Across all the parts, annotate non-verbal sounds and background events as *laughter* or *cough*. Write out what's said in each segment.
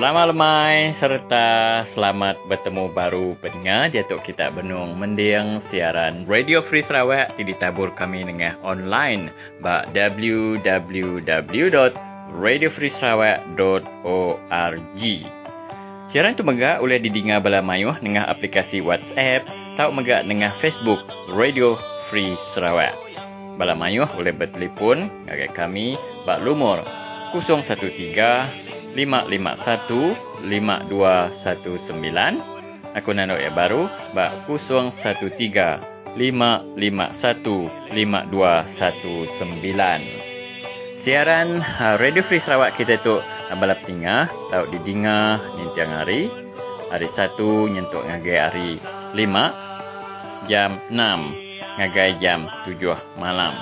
Selamat lemai serta selamat bertemu baru pendengar di atuk kita benung mendiang siaran Radio Free Sarawak di ditabur kami dengan online ba www.radiofreesarawak.org. Siaran itu megak oleh didengar bala mayuh dengan aplikasi WhatsApp atau megak dengan Facebook Radio Free Sarawak. Bala mayuh boleh bertelefon dengan kami bak lumur 013 551 5219 Aku nak yang baru. Bak 013 551 5219 Siaran uh, Radio Free Sarawak kita tu balap tingah Tau di dinga Nintiang hari. Hari satu nyentuk ngagai hari lima Jam enam Ngagai jam tujuh malam.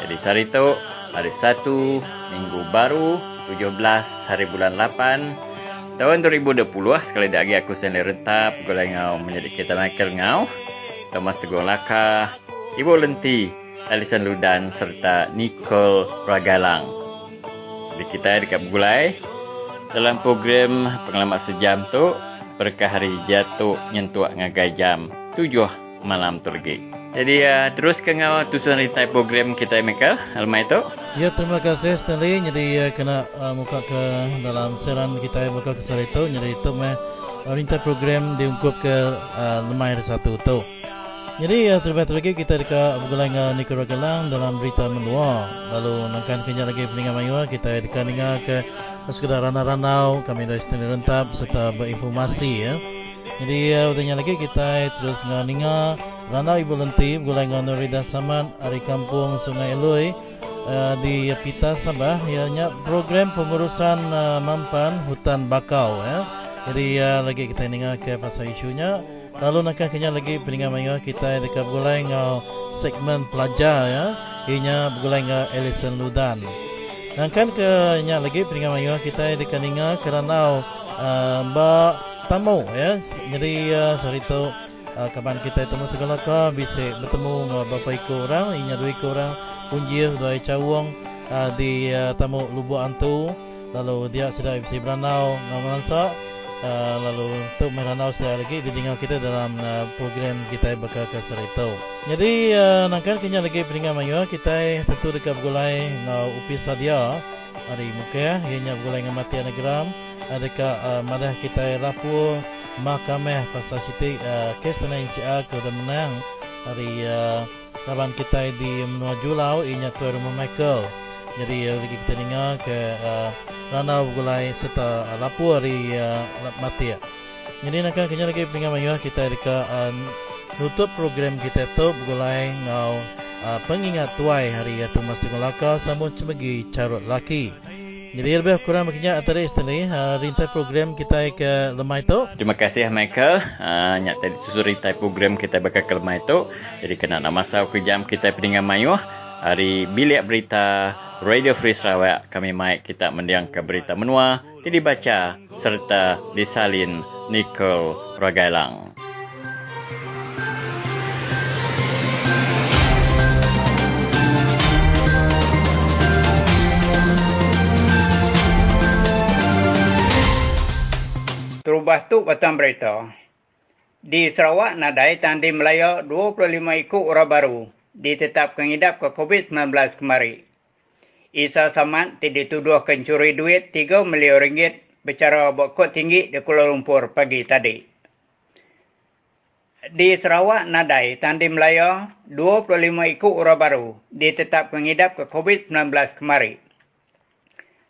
Jadi hari tu Hari satu Minggu baru 17 hari bulan 8 tahun 2020 sekali lagi aku sendiri rentap golai ngau menjadi kita Michael ngau Thomas Teguh Laka Ibu Lenti Alison Ludan serta Nicole Ragalang jadi kita dekat Gulai dalam program pengalaman sejam tu berkah hari jatuh nyentuh ngagai jam 7 malam tergi. Jadi uh, terus ke ngau tujuan ritai program kita Michael Almai tu. Ya terima kasih Stanley jadi uh, kena uh, muka ke dalam siaran kita buka ke sore itu jadi itu meh uh, rintai program diungkup ke uh, lemah satu tu. Jadi uh, terima kasih kita dekat bergulang uh, Niko Ragalang dalam berita menua. Lalu nangkan kenya lagi peningan mayu kita dekat dengar ke sekedar ranau-ranau kami dari Stanley Rentap serta berinformasi ya. Jadi uh, udahnya lagi kita terus dengar ranau Ibu Lenti bergulang uh, Nurida Saman dari kampung Sungai Eloi. Uh, di Pita Sabah ianya program pengurusan uh, mampan hutan bakau ya. Jadi uh, lagi kita dengar ke pasal isunya lalu nak kena lagi peningan mayu kita dekat gulai ngau segmen pelajar ya. Ianya bergulai ngau Ellison Ludan. Dan kan ke nya lagi peningan mayu kita dekat dengar kerana uh, mbak tamu ya. Jadi uh, tu uh, kapan kita temu segala ka bisa bertemu bapa ikut orang, ianya dua ikut orang punjir dari cawang uh, di uh, tamu lubuk antu lalu dia sudah bisa beranau ngamansa uh, lalu untuk meranau sudah lagi didengar kita dalam uh, program kita bakal ke serito jadi uh, nangkan kenya lagi peringat mayu kita tentu dekat bergulai ngau upi sadia. Hari muka ianya bergulai dengan mati anagram dekat uh, madah kita rapur mahkamah pasal siti uh, kes tanah NCR ke menang. Hari uh, kawan kita di menua Julau inya tuan rumah Michael. Jadi uh, lagi kita dengar ke uh, Rana Gulai serta uh, Lapu hari uh, mati. Jadi nak kena lagi pengen mayu kita dekat uh, nutup program kita tu Gulai ngau uh, pengingat tuai hari itu mesti melaka sambung cemegi carut laki. Jadi lebih kurang maknanya antara istri uh, rintai program kita ke lemah itu. Terima kasih Michael. Uh, nyak tadi susu rintai program kita bakal ke lemah itu. Jadi kena nak masa ke jam kita peningan mayu. Hari bilik berita Radio Free Sarawak kami mai kita mendiang ke berita menua. Jadi baca serta disalin Nicole Ragailang. Terubah tu batang berita. Di Sarawak, Nadai Tandi Melaya 25 ikut orang baru ditetapkan hidup ke COVID-19 kemari. Isa Samad dituduh curi duit 3 milion ringgit bercara bokot tinggi di Kuala Lumpur pagi tadi. Di Sarawak, Nadai Tandi Melaya 25 ikut orang baru ditetapkan hidup ke COVID-19 kemari.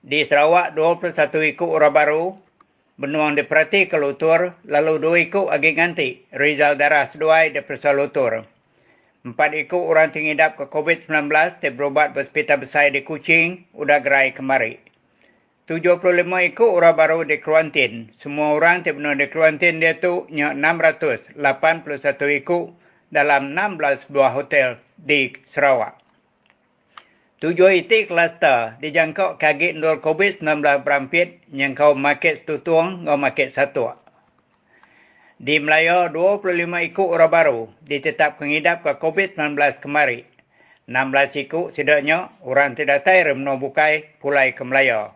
Di Sarawak, 21 ikut orang baru benuang di perhati ke lutur, lalu dua ikut agi ganti, Rizal darah seduai di persa lutur. Empat ikut orang tingidap ke COVID-19 di berobat berhospital besar di Kuching, udah gerai kemari. 75 ikut orang baru di kuarantin. Semua orang di benuang di kuarantin dia tu nyak 681 ikut dalam 16 buah hotel di Sarawak. Tujuh itu kluster dijangkau kaki nol COVID-19 berampit yang kau market tutuang kau market satu. Di Melayu, 25 ikut orang baru ditetapkan hidup ke COVID-19 kemari. 16 ikut sedaknya orang tidak tahu remno bukai pulai ke Melayu.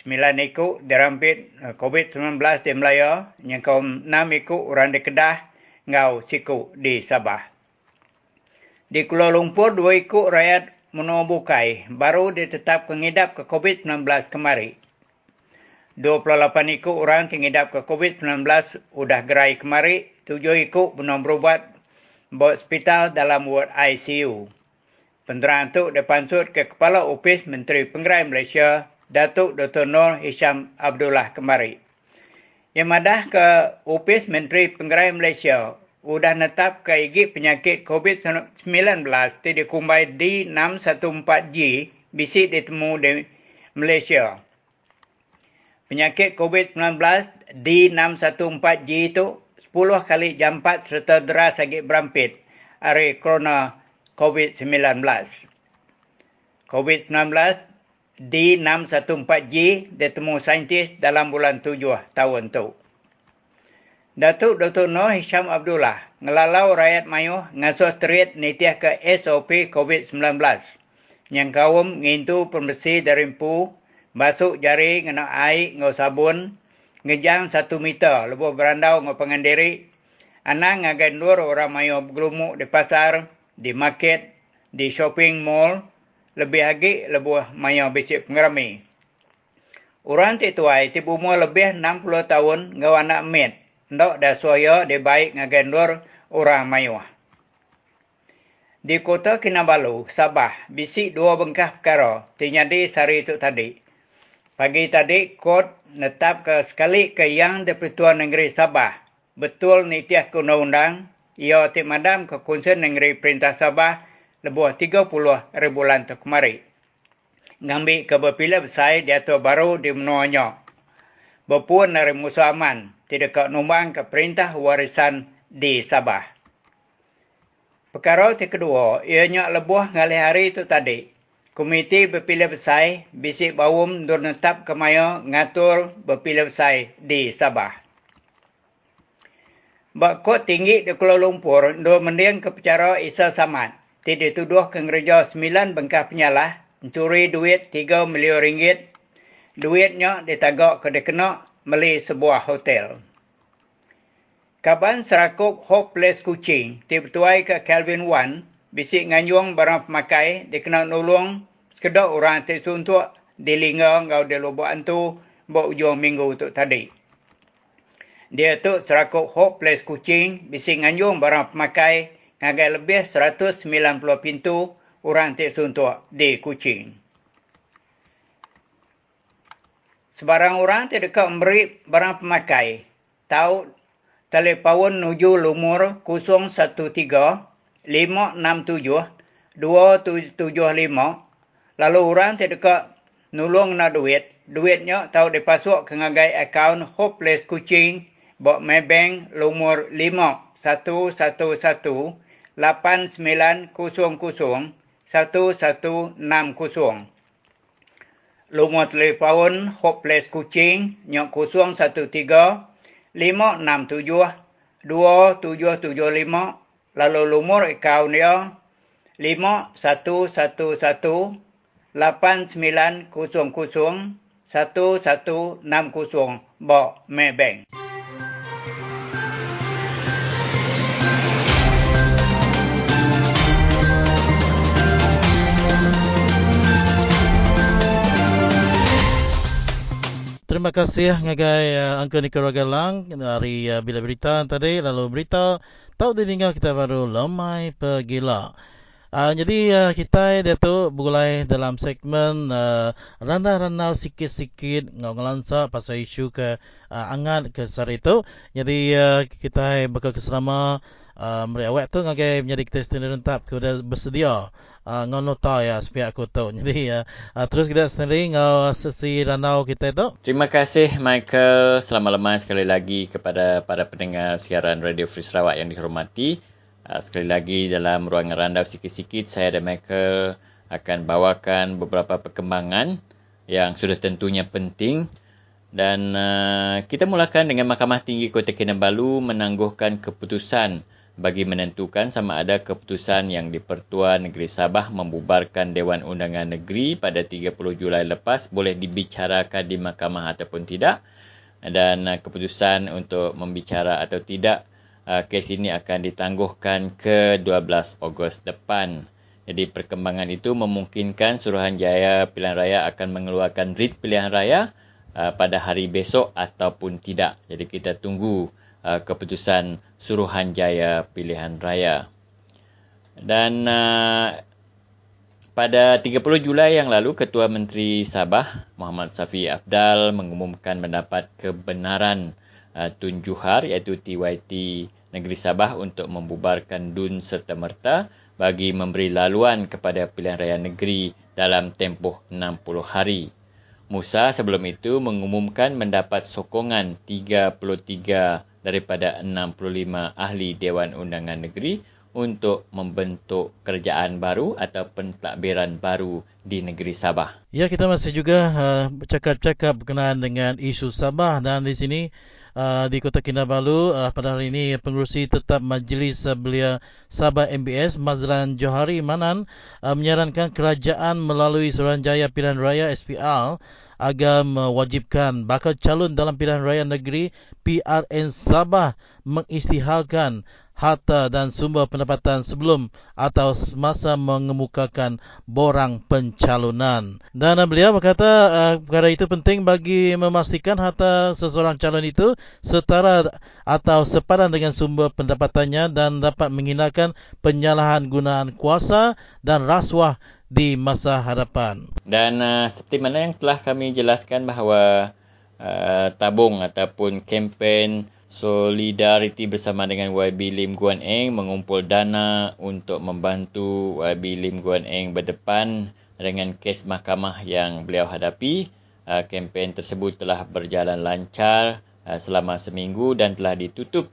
sembilan ikut dirampit uh, COVID-19 di Melaya, yang kaum enam ikut orang di Kedah, ngau siku di Sabah. Di Kuala Lumpur, dua ikut rakyat Bukai baru ditetap pengidap ke COVID-19 kemari. 28 ikut orang pengidap ke COVID-19 sudah gerai kemari, tujuh ikut belum berubat bawa hospital dalam ward ICU. Penterang itu dipansut ke Kepala Opis Menteri Penggerai Malaysia, Datuk Dr. Nur Hisham Abdullah kemari. Yang madah ke Opis Menteri Penggerai Malaysia sudah netap ke igit penyakit COVID-19 di dikumbai D614G bisik ditemu di Malaysia. Penyakit COVID-19 D614G itu 10 kali jampat serta deras sakit berampit hari corona COVID-19. COVID-19 D614G ditemu saintis dalam bulan 7 tahun itu. Datuk Dr. Noh Hisham Abdullah ngelalau rakyat mayu ngasuh terit nitiah ke SOP COVID-19. Yang kaum ngintu pembersih dari empu, basuk jari ngena air ngau sabun, ngejang satu meter lebuh berandau ngau pengandiri, anak ngagai nur orang mayu bergelumuk di pasar, di market, di shopping mall, lebih lagi lebuh mayu bisik pengerami. Orang tituai tibu umur lebih 60 tahun ngau anak met ndok da soyo de baik ngagendur orang mayuah. Di kota Kinabalu, Sabah, bisik dua bengkah perkara terjadi sehari itu tadi. Pagi tadi, kot netap ke sekali ke yang di Pertuan Negeri Sabah. Betul nitiah ke undang-undang, ia otik madam ke konsen Negeri Perintah Sabah lebuh 30 ribulan tu kemari. Ngambil ke berpilih besar di atas baru di menuanya. Berpuan dari musuh aman, tidak kau numbang ke perintah warisan di Sabah. Perkara yang kedua, ianya lebuh ngalih hari itu tadi. Komiti berpilih besar bisik bawum dur netap kemaya ngatur berpilih besar di Sabah. Bakot tinggi di Kuala Lumpur dur mendiang ke pecara Isa Samad. Tidak tuduh ke gereja sembilan bengkah penyalah mencuri duit 3 milion ringgit. Duitnya ditagak ke dekenak meli sebuah hotel. Kaban serakuk Hope Place Kuching, tiba-tuai ke Calvin One, bisik nganyung barang pemakai, dikenal nulung sekedar orang tersuntuk di lingga ngau di lubuk antu buat ujung minggu tu tadi. Dia tu serakuk Hope Place Kuching, bisik nganyung barang pemakai, ngagai lebih 190 pintu orang tersuntuk di Kuching. Sebarang orang tidak memberi barang pemakai. Tahu telefon nuju lumur 013 567 275 lalu orang tidak nulung na duit. Duitnya tahu dipasuk ke ngagai akaun Hopeless Kucing bok Maybank lumur 5 111 8900 1160 Lumur telefon Hopeless Kucing nyok kosong satu tiga lima enam tujuh dua tujuh tujuh lima. Lalu lumur akaun dia lima satu satu satu lapan Terima kasih ngagai uh, Uncle Nika Ragalang dari uh, Bila Berita tadi. Lalu berita tahu didengar kita baru lemai pergila. Uh, jadi uh, kita dia tu mulai dalam segmen uh, randa-randa sikit-sikit ngalansa pasal isu ke uh, angat ke sari itu. Jadi uh, kita bakal keselama uh, mereka awak tu ngagai menjadi kita sendiri rentap kita bersedia uh, nota ya sepihak aku tu. *laughs* Jadi uh, terus kita sendiri ngau sesi ranau kita tu. Terima kasih Michael. Selamat lemah sekali lagi kepada para pendengar siaran Radio Free Sarawak yang dihormati. Uh, sekali lagi dalam ruangan randau sikit-sikit saya dan Michael akan bawakan beberapa perkembangan yang sudah tentunya penting dan uh, kita mulakan dengan Mahkamah Tinggi Kota Kinabalu menangguhkan keputusan bagi menentukan sama ada keputusan yang di-Pertuan Negeri Sabah membubarkan Dewan Undangan Negeri pada 30 Julai lepas boleh dibicarakan di mahkamah ataupun tidak dan uh, keputusan untuk membicara atau tidak uh, kes ini akan ditangguhkan ke 12 Ogos depan. Jadi perkembangan itu memungkinkan Suruhanjaya Pilihan Raya akan mengeluarkan writ pilihan raya uh, pada hari besok ataupun tidak. Jadi kita tunggu keputusan Suruhanjaya Pilihan Raya. Dan uh, pada 30 Julai yang lalu, Ketua Menteri Sabah Muhammad Safi Abdal mengumumkan mendapat kebenaran uh, Tun Juhar iaitu TYT Negeri Sabah untuk membubarkan DUN serta-merta bagi memberi laluan kepada pilihan raya negeri dalam tempoh 60 hari. Musa sebelum itu mengumumkan mendapat sokongan 33 daripada 65 ahli Dewan Undangan Negeri untuk membentuk kerajaan baru atau pentadbiran baru di negeri Sabah. Ya, kita masih juga uh, bercakap-cakap berkenaan dengan isu Sabah dan di sini uh, di Kota Kinabalu uh, pada hari ini pengurusi tetap Majlis Belia Sabah MBS Mazlan Johari Manan uh, menyarankan kerajaan melalui Suruhanjaya Pilihan Raya SPL agar mewajibkan bakal calon dalam pilihan raya negeri PRN Sabah mengistihalkan harta dan sumber pendapatan sebelum atau semasa mengemukakan borang pencalonan. Dan beliau berkata uh, perkara itu penting bagi memastikan harta seseorang calon itu setara atau sepadan dengan sumber pendapatannya dan dapat menghinakan penyalahan gunaan kuasa dan rasuah di masa hadapan. Dan uh, seperti mana yang telah kami jelaskan bahawa uh, tabung ataupun kempen solidariti bersama dengan YB Lim Guan Eng mengumpul dana untuk membantu YB Lim Guan Eng berdepan dengan kes mahkamah yang beliau hadapi. Uh, kempen tersebut telah berjalan lancar uh, selama seminggu dan telah ditutup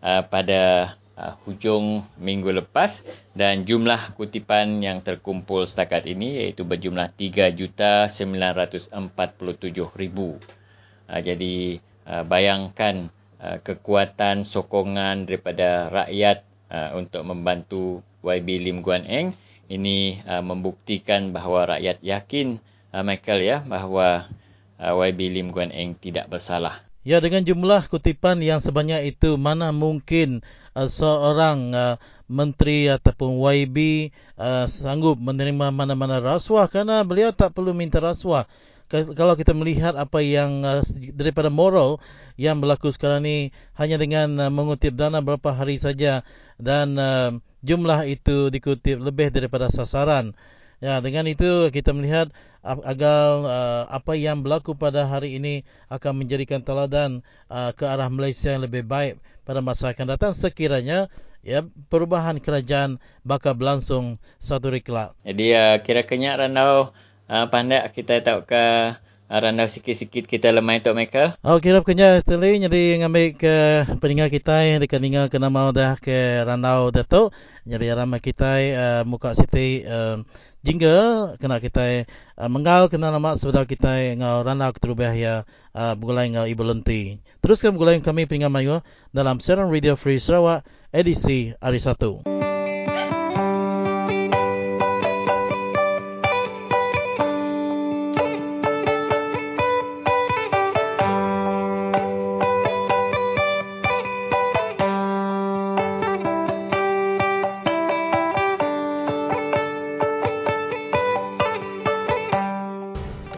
uh, pada uh, hujung minggu lepas dan jumlah kutipan yang terkumpul setakat ini iaitu berjumlah 3,947,000. Uh, jadi uh, bayangkan uh, kekuatan sokongan daripada rakyat uh, untuk membantu YB Lim Guan Eng ini uh, membuktikan bahawa rakyat yakin uh, Michael ya bahawa uh, YB Lim Guan Eng tidak bersalah. Ya dengan jumlah kutipan yang sebanyak itu mana mungkin uh, seorang uh, menteri ataupun YB uh, sanggup menerima mana-mana rasuah kerana beliau tak perlu minta rasuah. Kalau kita melihat apa yang uh, daripada moral yang berlaku sekarang ni hanya dengan uh, mengutip dana berapa hari saja dan uh, jumlah itu dikutip lebih daripada sasaran. Ya, dengan itu kita melihat agar uh, apa yang berlaku pada hari ini akan menjadikan teladan uh, ke arah Malaysia yang lebih baik pada masa akan datang sekiranya ya perubahan kerajaan bakal berlangsung satu hari kelak. Jadi uh, kira kenyak Randau uh, pandai kita tahu ke Randau sikit-sikit kita lemah untuk mereka. Oh, kira kenya sekali jadi ngambil ke peninggal kita yang dekat tinggal ke nama dah ke Randau Datuk. Jadi ramai kita uh, muka siti uh, jingga kena kita uh, menggal kena nama saudara kita ngau rana keterubah ya uh, bugulai ngau ibu lenti. Teruskan bugulai kami peringatan mayu dalam Serang Radio Free Sarawak edisi hari 1.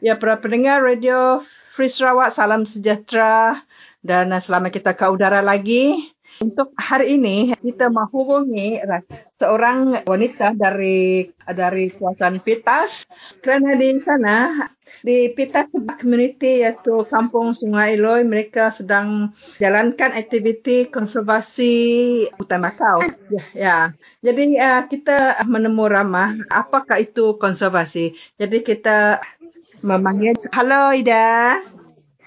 Ya, para pendengar Radio Free Sarawak, salam sejahtera dan selamat kita ke udara lagi. Untuk hari ini, kita menghubungi seorang wanita dari dari kawasan Pitas kerana di sana di Pitas sebuah komuniti iaitu Kampung Sungai Eloy mereka sedang jalankan aktiviti konservasi hutan bakau. Ya, ya. Jadi uh, kita menemu ramah apakah itu konservasi. Jadi kita memanggil Halo Ida.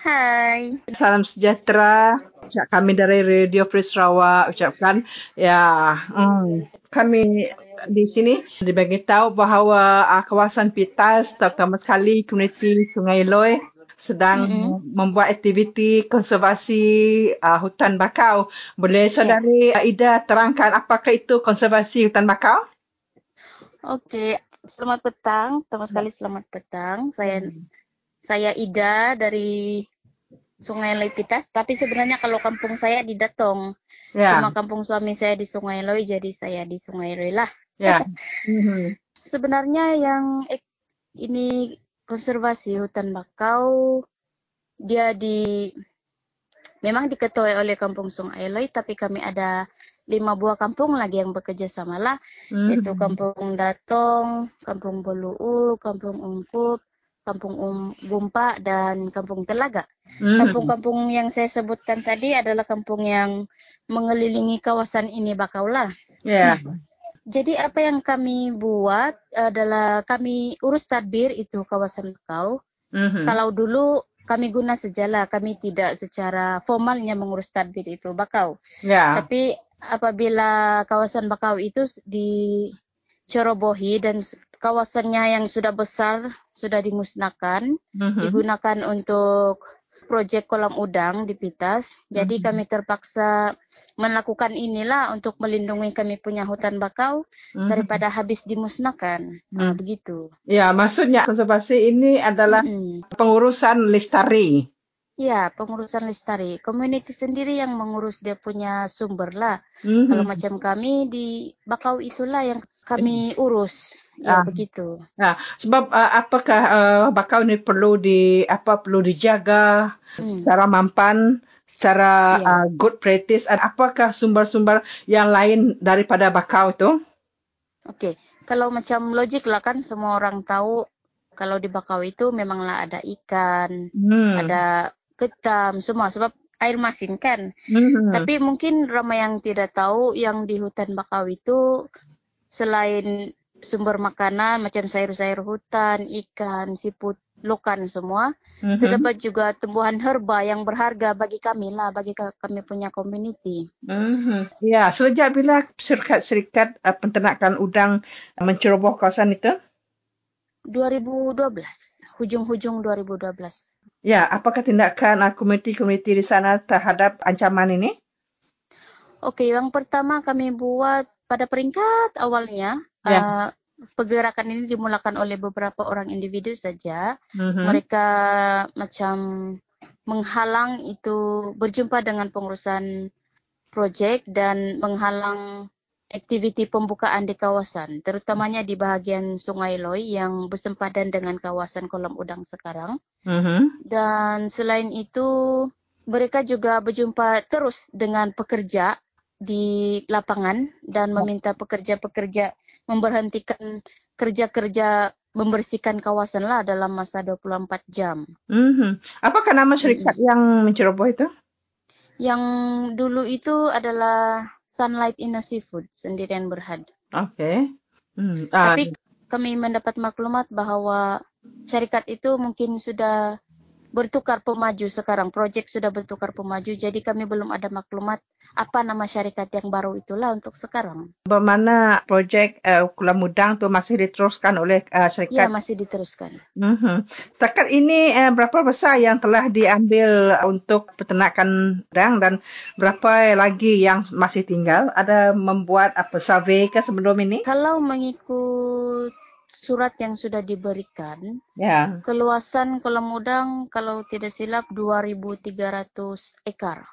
Hai. Salam sejahtera. Ucap kami dari Radio Free Sarawak ucapkan ya hmm, kami di sini dibagi tahu bahawa uh, kawasan Pitas terutama sekali komuniti Sungai Loy sedang mm-hmm. membuat aktiviti konservasi uh, hutan bakau. Boleh saudari yeah. Ida terangkan apakah itu konservasi hutan bakau? Okey, selamat petang. Pertama sekali selamat petang. Saya mm. saya Ida dari Sungai Lepitas, tapi sebenarnya kalau kampung saya di Datong. Ya. Cuma kampung suami saya di Sungai Loi, jadi saya di Sungai Loi lah. Ya. mm-hmm. *laughs* Sebenarnya yang ini konservasi hutan bakau, dia di memang diketuai oleh kampung Sungai Loi, tapi kami ada lima buah kampung lagi yang bekerja sama lah. Mm-hmm. Itu kampung Datong, kampung Boluu, kampung Ungkup, kampung um, Gumpa dan kampung Telaga. Hmm. Kampung-kampung yang saya sebutkan tadi adalah kampung yang mengelilingi kawasan ini Bakaulah. Ya. Yeah. Jadi apa yang kami buat adalah kami urus tadbir itu kawasan Bakau. Mm-hmm. Kalau dulu kami guna sejala, kami tidak secara formalnya mengurus tadbir itu Bakau. Yeah. Tapi apabila kawasan Bakau itu dicerobohi dan kawasannya yang sudah besar sudah dimusnahkan, uh-huh. digunakan untuk projek kolam udang di Pitas. Jadi uh-huh. kami terpaksa melakukan inilah untuk melindungi kami punya hutan bakau uh-huh. daripada habis dimusnahkan. Nah, begitu. Ya, maksudnya konservasi ini adalah uh-huh. pengurusan lestari. Ya, pengurusan lestari. Komuniti sendiri yang mengurus dia punya sumber lah. Uh-huh. Kalau macam kami di bakau itulah yang kami urus. Ya, uh, begitu. Ya, sebab uh, apakah uh, bakau ni perlu di apa perlu dijaga hmm. secara mampan, secara ya. uh, good practice dan apakah sumber-sumber yang lain daripada bakau itu? Okey, kalau macam logik lah kan semua orang tahu kalau di bakau itu memanglah ada ikan, hmm. ada ketam, semua sebab air masin kan. Hmm. Tapi mungkin ramai yang tidak tahu yang di hutan bakau itu selain sumber makanan macam sayur-sayur hutan, ikan, siput, lokan semua. Mm-hmm. Terdapat juga tumbuhan herba yang berharga bagi kami lah, bagi kami punya community. Mm-hmm. Ya, sejak bila syarikat-syarikat uh, penternakan udang menceroboh kawasan itu? 2012, hujung-hujung 2012. Ya, apakah tindakan uh, komuniti-komuniti di sana terhadap ancaman ini? Okey, yang pertama kami buat pada peringkat awalnya ya. uh, pergerakan ini dimulakan oleh beberapa orang individu saja. Uh-huh. Mereka macam menghalang itu berjumpa dengan pengurusan projek dan menghalang aktiviti pembukaan di kawasan, terutamanya di bahagian Sungai Loi yang bersempadan dengan kawasan kolam udang sekarang. Uh-huh. Dan selain itu, mereka juga berjumpa terus dengan pekerja di lapangan dan meminta pekerja-pekerja memberhentikan kerja-kerja membersihkan kawasan lah dalam masa 24 jam. Mm-hmm. Apakah nama syarikat mm-hmm. yang menceroboh itu? Yang dulu itu adalah Sunlight Inno Seafood sendirian berhad. Okey. Hmm. Ah. Tapi kami mendapat maklumat bahawa syarikat itu mungkin sudah bertukar pemaju sekarang. Projek sudah bertukar pemaju. Jadi kami belum ada maklumat apa nama syarikat yang baru itulah untuk sekarang. Bagaimana projek uh, Kuala Mudang tu masih diteruskan oleh uh, syarikat? Ya, masih diteruskan. Uh-huh. Setakat ini uh, berapa besar yang telah diambil untuk peternakan udang dan berapa lagi yang masih tinggal? Ada membuat apa survey ke sebelum ini? Kalau mengikut surat yang sudah diberikan. Ya. Keluasan kolam udang kalau tidak silap 2300 ekar.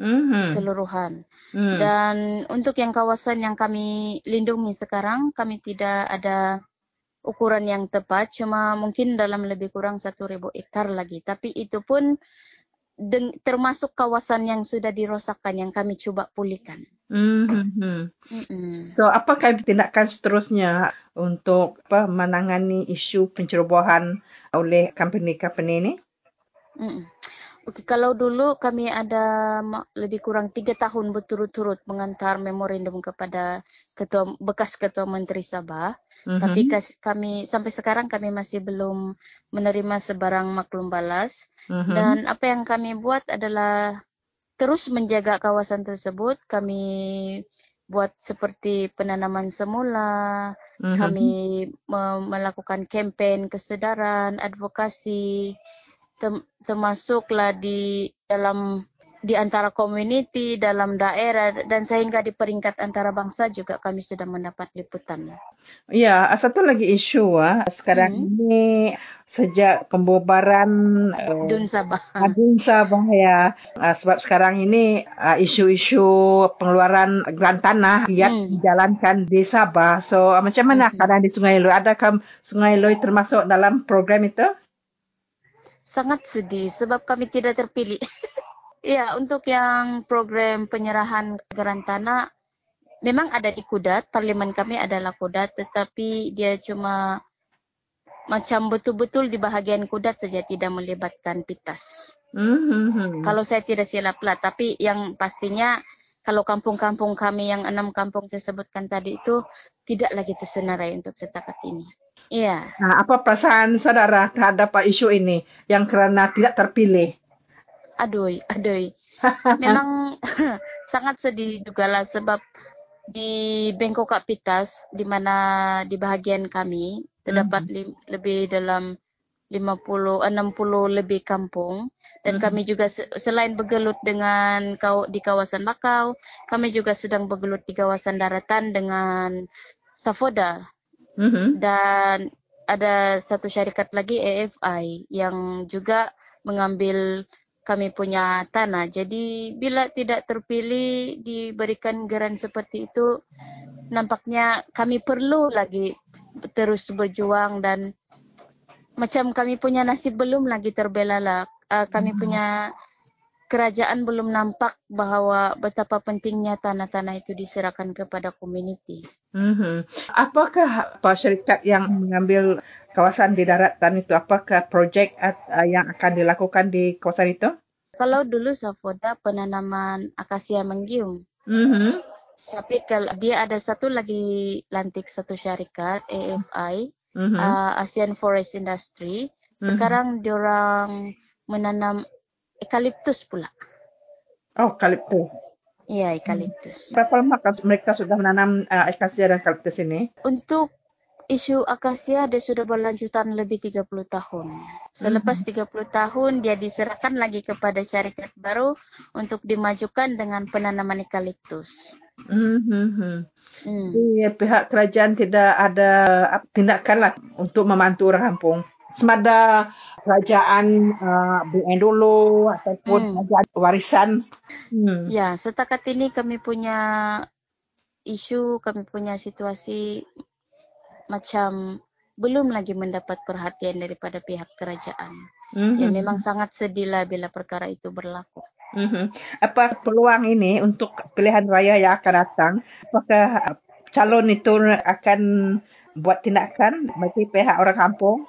Mm-hmm. Keseluruhan. Mm. Dan untuk yang kawasan yang kami lindungi sekarang, kami tidak ada ukuran yang tepat. Cuma mungkin dalam lebih kurang 1000 ekar lagi. Tapi itu pun termasuk kawasan yang sudah dirosakkan yang kami cuba pulihkan. Mm-hmm. Mm-hmm. So, apakah tindakan seterusnya untuk apa, menangani isu pencerobohan oleh company-company ini? Mm-hmm. Okay, kalau dulu kami ada lebih kurang tiga tahun berturut-turut mengantar memorandum kepada ketua bekas ketua Menteri Sabah, mm-hmm. tapi kami sampai sekarang kami masih belum menerima sebarang maklum balas. Mm-hmm. Dan apa yang kami buat adalah terus menjaga kawasan tersebut. Kami buat seperti penanaman semula, mm-hmm. kami melakukan kempen kesedaran, advokasi termasuklah di dalam di antara komuniti dalam daerah dan sehingga di peringkat antara bangsa juga kami sudah mendapat liputan. Ya, satu lagi isu ah sekarang hmm. ini sejak pembubaran uh, Dun Sabah. Dun Sabah ya. Uh, sebab sekarang ini uh, isu-isu pengeluaran grant tanah yang hmm. dijalankan di Sabah. So uh, macam mana hmm. keadaan di Sungai Loi? Adakah Sungai Loi termasuk dalam program itu? Sangat sedih sebab kami tidak terpilih. *laughs* ya, untuk yang program penyerahan geran tanah memang ada di Kudat, parlimen kami adalah Kudat tetapi dia cuma macam betul-betul di bahagian Kudat saja tidak melibatkan Pitas. Mm-hmm. Kalau saya tidak silap lah, tapi yang pastinya kalau kampung-kampung kami yang enam kampung saya sebutkan tadi itu tidak lagi tersenarai untuk setakat ini. Iya. Nah, apa perasaan saudara terhadap isu ini yang kerana tidak terpilih? Aduh, aduh. *laughs* Memang *laughs* sangat sedih juga lah sebab di Bengkok Kapitas di mana di bahagian kami terdapat mm -hmm. lebih dalam 50 60 lebih kampung dan mm -hmm. kami juga selain bergelut dengan kau di kawasan Bakau, kami juga sedang bergelut di kawasan daratan dengan Safoda Mm-hmm. Dan ada satu syarikat lagi AFI yang juga mengambil kami punya tanah. Jadi bila tidak terpilih diberikan geran seperti itu, nampaknya kami perlu lagi terus berjuang dan macam kami punya nasib belum lagi terbela lah. Uh, kami mm-hmm. punya kerajaan belum nampak bahawa betapa pentingnya tanah-tanah itu diserahkan kepada komuniti. Mm-hmm. Apakah apa syarikat yang mengambil kawasan di daratan itu? Apakah projek uh, yang akan dilakukan di kawasan itu? Kalau dulu Safoda penanaman akasia menggium. Mm-hmm. Tapi kalau dia ada satu lagi lantik satu syarikat AFI, mm-hmm. uh, ASEAN Forest Industry. Mm-hmm. Sekarang mm-hmm. diorang menanam eukaliptus pula. Oh, eukaliptus. Iya, eukaliptus. Berapa lama mereka sudah menanam uh, akasia dan eukaliptus ini? Untuk isu akasia dia sudah berlanjutan lebih 30 tahun. Selepas mm -hmm. 30 tahun dia diserahkan lagi kepada syarikat baru untuk dimajukan dengan penanaman eukaliptus. Mm -hmm. mm. Jadi pihak kerajaan tidak ada tindakan lah untuk membantu orang kampung semada kerajaan uh, BN dulu ataupun hmm. kerajaan warisan. Hmm. Ya, setakat ini kami punya isu, kami punya situasi macam belum lagi mendapat perhatian daripada pihak kerajaan. Mm-hmm. Ya memang sangat sedih lah bila perkara itu berlaku. Mm-hmm. Apa peluang ini untuk pilihan raya yang akan datang? Apakah calon itu akan buat tindakan bagi pihak orang kampung?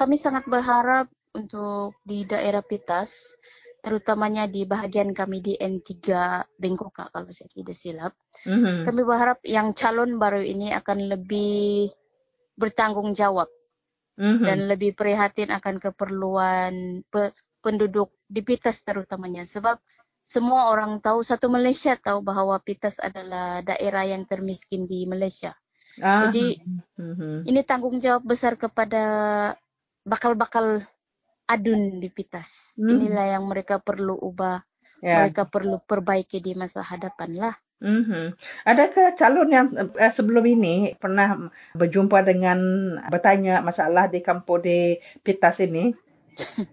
Kami sangat berharap untuk di daerah Pitas, terutamanya di bahagian kami di N3 Bengkok kalau saya tidak silap. Mm-hmm. Kami berharap yang calon baru ini akan lebih bertanggung jawab mm-hmm. dan lebih prihatin akan keperluan pe- penduduk di Pitas terutamanya. Sebab semua orang tahu, satu Malaysia tahu bahawa Pitas adalah daerah yang termiskin di Malaysia. Ah. Jadi mm-hmm. ini tanggung jawab besar kepada bakal-bakal adun di Pitas. Hmm. Inilah yang mereka perlu ubah, yeah. mereka perlu perbaiki di masa hadapan lah. Mm-hmm. Adakah calon yang eh, sebelum ini pernah berjumpa dengan bertanya masalah di kampung di Pitas ini? *laughs*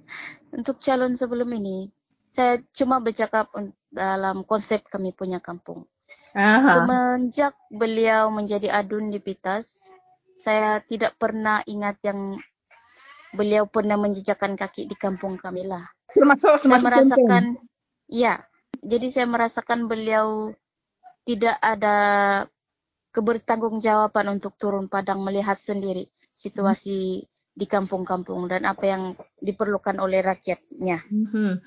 Untuk calon sebelum ini, saya cuma bercakap dalam konsep kami punya kampung. Aha. Semenjak beliau menjadi adun di Pitas, saya tidak pernah ingat yang beliau pernah menjejakkan kaki di kampung kami lah. termasuk saya merasakan ya jadi saya merasakan beliau tidak ada kebertanggungjawaban untuk turun padang melihat sendiri situasi hmm. di kampung-kampung dan apa yang diperlukan oleh rakyatnya. Hmm.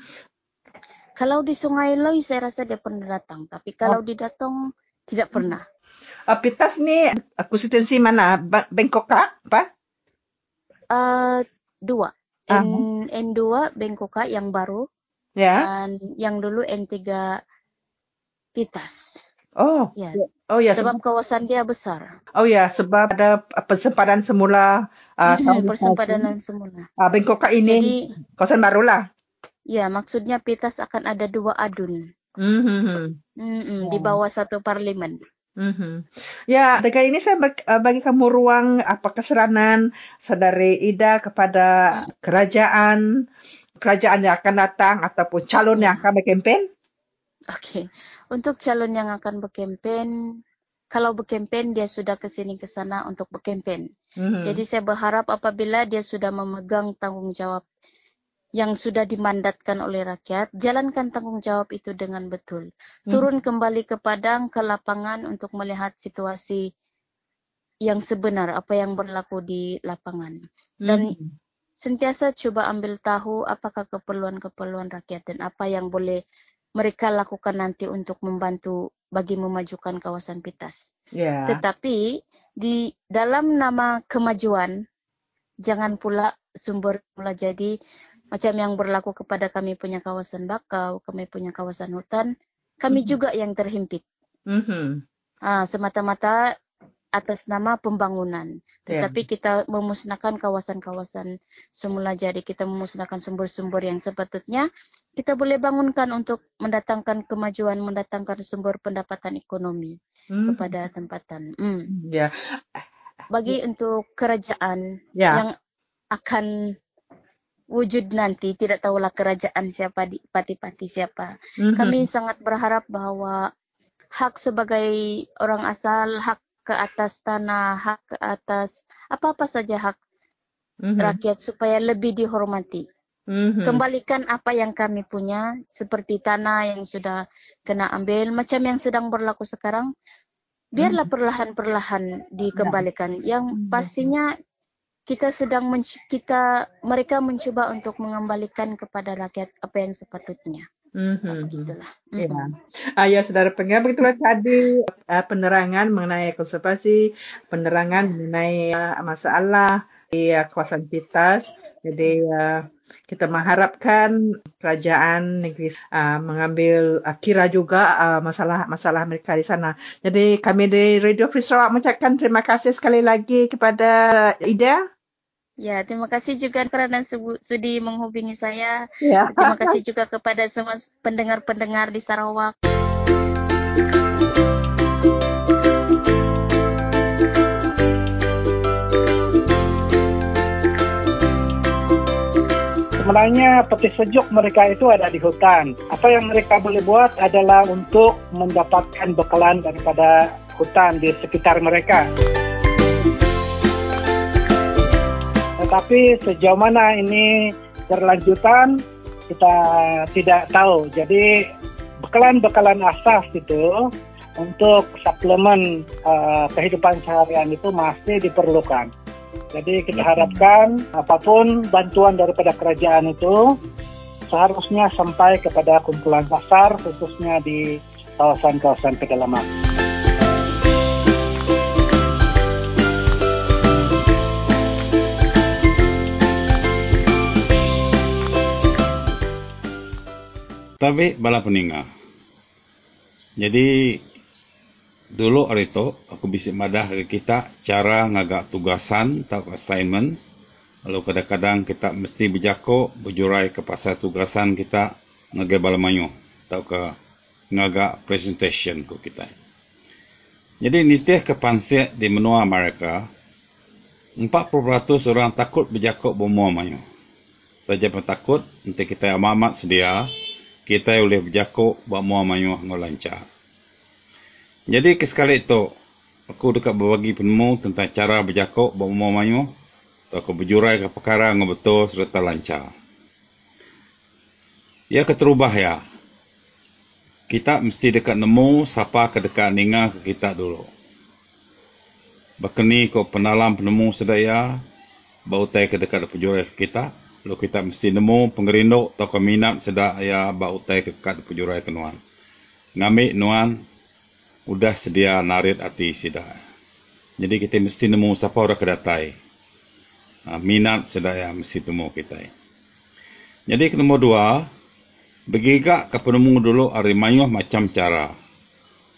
Kalau di Sungai Loi saya rasa dia pernah datang, tapi kalau oh. di Datong tidak pernah. Uh, Pitas ni konstituensi mana? Bangkok apa? Uh, dua. N, uh-huh. N2 Bengkoka yang baru. Ya. Dan yang dulu N3 Pitas. Oh. Ya. Oh ya. Sebab, sebab kawasan dia besar. Oh ya, sebab ada persempadan semula. Uh, hmm, persempadan semula. Uh, Bengkoka ini Jadi, kawasan barulah. Ya, maksudnya Pitas akan ada dua adun. Mm-hmm. Mm-hmm, Di bawah satu parlimen. Mm-hmm. Ya, dengan ini saya uh, bagi kamu ruang apa keseranan saudari Ida kepada kerajaan, kerajaan yang akan datang ataupun calon yang akan berkempen. Okey, untuk calon yang akan berkempen, kalau berkempen dia sudah ke sini ke sana untuk berkempen. Mm-hmm. Jadi saya berharap apabila dia sudah memegang tanggungjawab yang sudah dimandatkan oleh rakyat, jalankan tanggungjawab itu dengan betul. Hmm. Turun hmm. kembali ke padang, ke lapangan untuk melihat situasi yang sebenar, apa yang berlaku di lapangan. Dan hmm. sentiasa cuba ambil tahu apakah keperluan-keperluan rakyat dan apa yang boleh mereka lakukan nanti untuk membantu bagi memajukan kawasan Pitas. Yeah. Tetapi di dalam nama kemajuan, jangan pula sumber pula jadi macam yang berlaku kepada kami punya kawasan bakau, kami punya kawasan hutan, kami mm-hmm. juga yang terhimpit. Mm-hmm. Uh, semata-mata atas nama pembangunan. Tetapi yeah. kita memusnahkan kawasan-kawasan semula jadi kita memusnahkan sumber-sumber yang sepatutnya kita boleh bangunkan untuk mendatangkan kemajuan, mendatangkan sumber pendapatan ekonomi mm. kepada tempatan. Mm. Yeah. Bagi untuk kerajaan yeah. yang akan wujud nanti tidak tahulah kerajaan siapa di pati-pati siapa. Mm-hmm. Kami sangat berharap bahawa hak sebagai orang asal, hak ke atas tanah, hak ke atas apa-apa saja hak mm-hmm. rakyat supaya lebih dihormati. Mm-hmm. Kembalikan apa yang kami punya seperti tanah yang sudah kena ambil macam yang sedang berlaku sekarang. Biarlah mm-hmm. perlahan-perlahan dikembalikan. Yang mm-hmm. pastinya kita sedang kita mereka mencuba untuk mengembalikan kepada rakyat apa yang sepatutnya. Mm-hmm. Ya. Mm-hmm. Uh, ya, saudara pendengar, begitulah tadi uh, penerangan mengenai konservasi, penerangan mengenai uh, masalah di uh, kawasan Pitas. Jadi uh, kita mengharapkan kerajaan negeri uh, mengambil uh, kira juga uh, masalah-masalah mereka di sana. Jadi kami di Radio Free Sarawak mengucapkan terima kasih sekali lagi kepada Ida. Ya, terima kasih juga kerana sudi menghubungi saya. Ya. Terima kasih juga kepada semua pendengar-pendengar di Sarawak. Sebenarnya peti sejuk mereka itu ada di hutan. Apa yang mereka boleh buat adalah untuk mendapatkan bekalan daripada hutan di sekitar mereka. Tetapi sejauh mana ini berlanjutan kita tidak tahu. Jadi bekalan-bekalan asas itu untuk suplemen uh, kehidupan seharian itu masih diperlukan. Jadi kita harapkan apa pun bantuan daripada kerajaan itu seharusnya sampai kepada kumpulan pasar khususnya di kawasan-kawasan pedalaman. Tapi bala peninga. Jadi dulu hari itu aku bisa madah ke kita cara ngagak tugasan atau assignment. Lalu kadang-kadang kita mesti berjako berjurai ke pasal tugasan kita ngagak bala manyu atau ke ngagak presentation ku kita. Jadi nitih ke pansir di menua Amerika 40% orang takut berjakok manyu. Saja pun takut nanti kita amat sedia kita boleh berjakuk buat muar mayuh dengan lancar. Jadi kesekali itu, aku dekat berbagi penemu tentang cara berjakuk buat muar mayuh, atau aku berjurai ke perkara dengan betul serta lancar. ia keterubah ya. Kita mesti dekat nemu siapa ke dekat ninga ke kita dulu. Bakni ko penalam penemu sedaya bau tai ke dekat penjurai kita. Lo kita mesti nemu pengerindok atau keminat sedaya bau tai ke dekat penjurai kenuan. Ngambil nuan udah sedia narit hati sida. Jadi kita mesti nemu siapa orang kedatai. Ha, minat sedaya mesti temu kita. Jadi nombor dua, Begigak ke penemu dulu mayuh macam cara.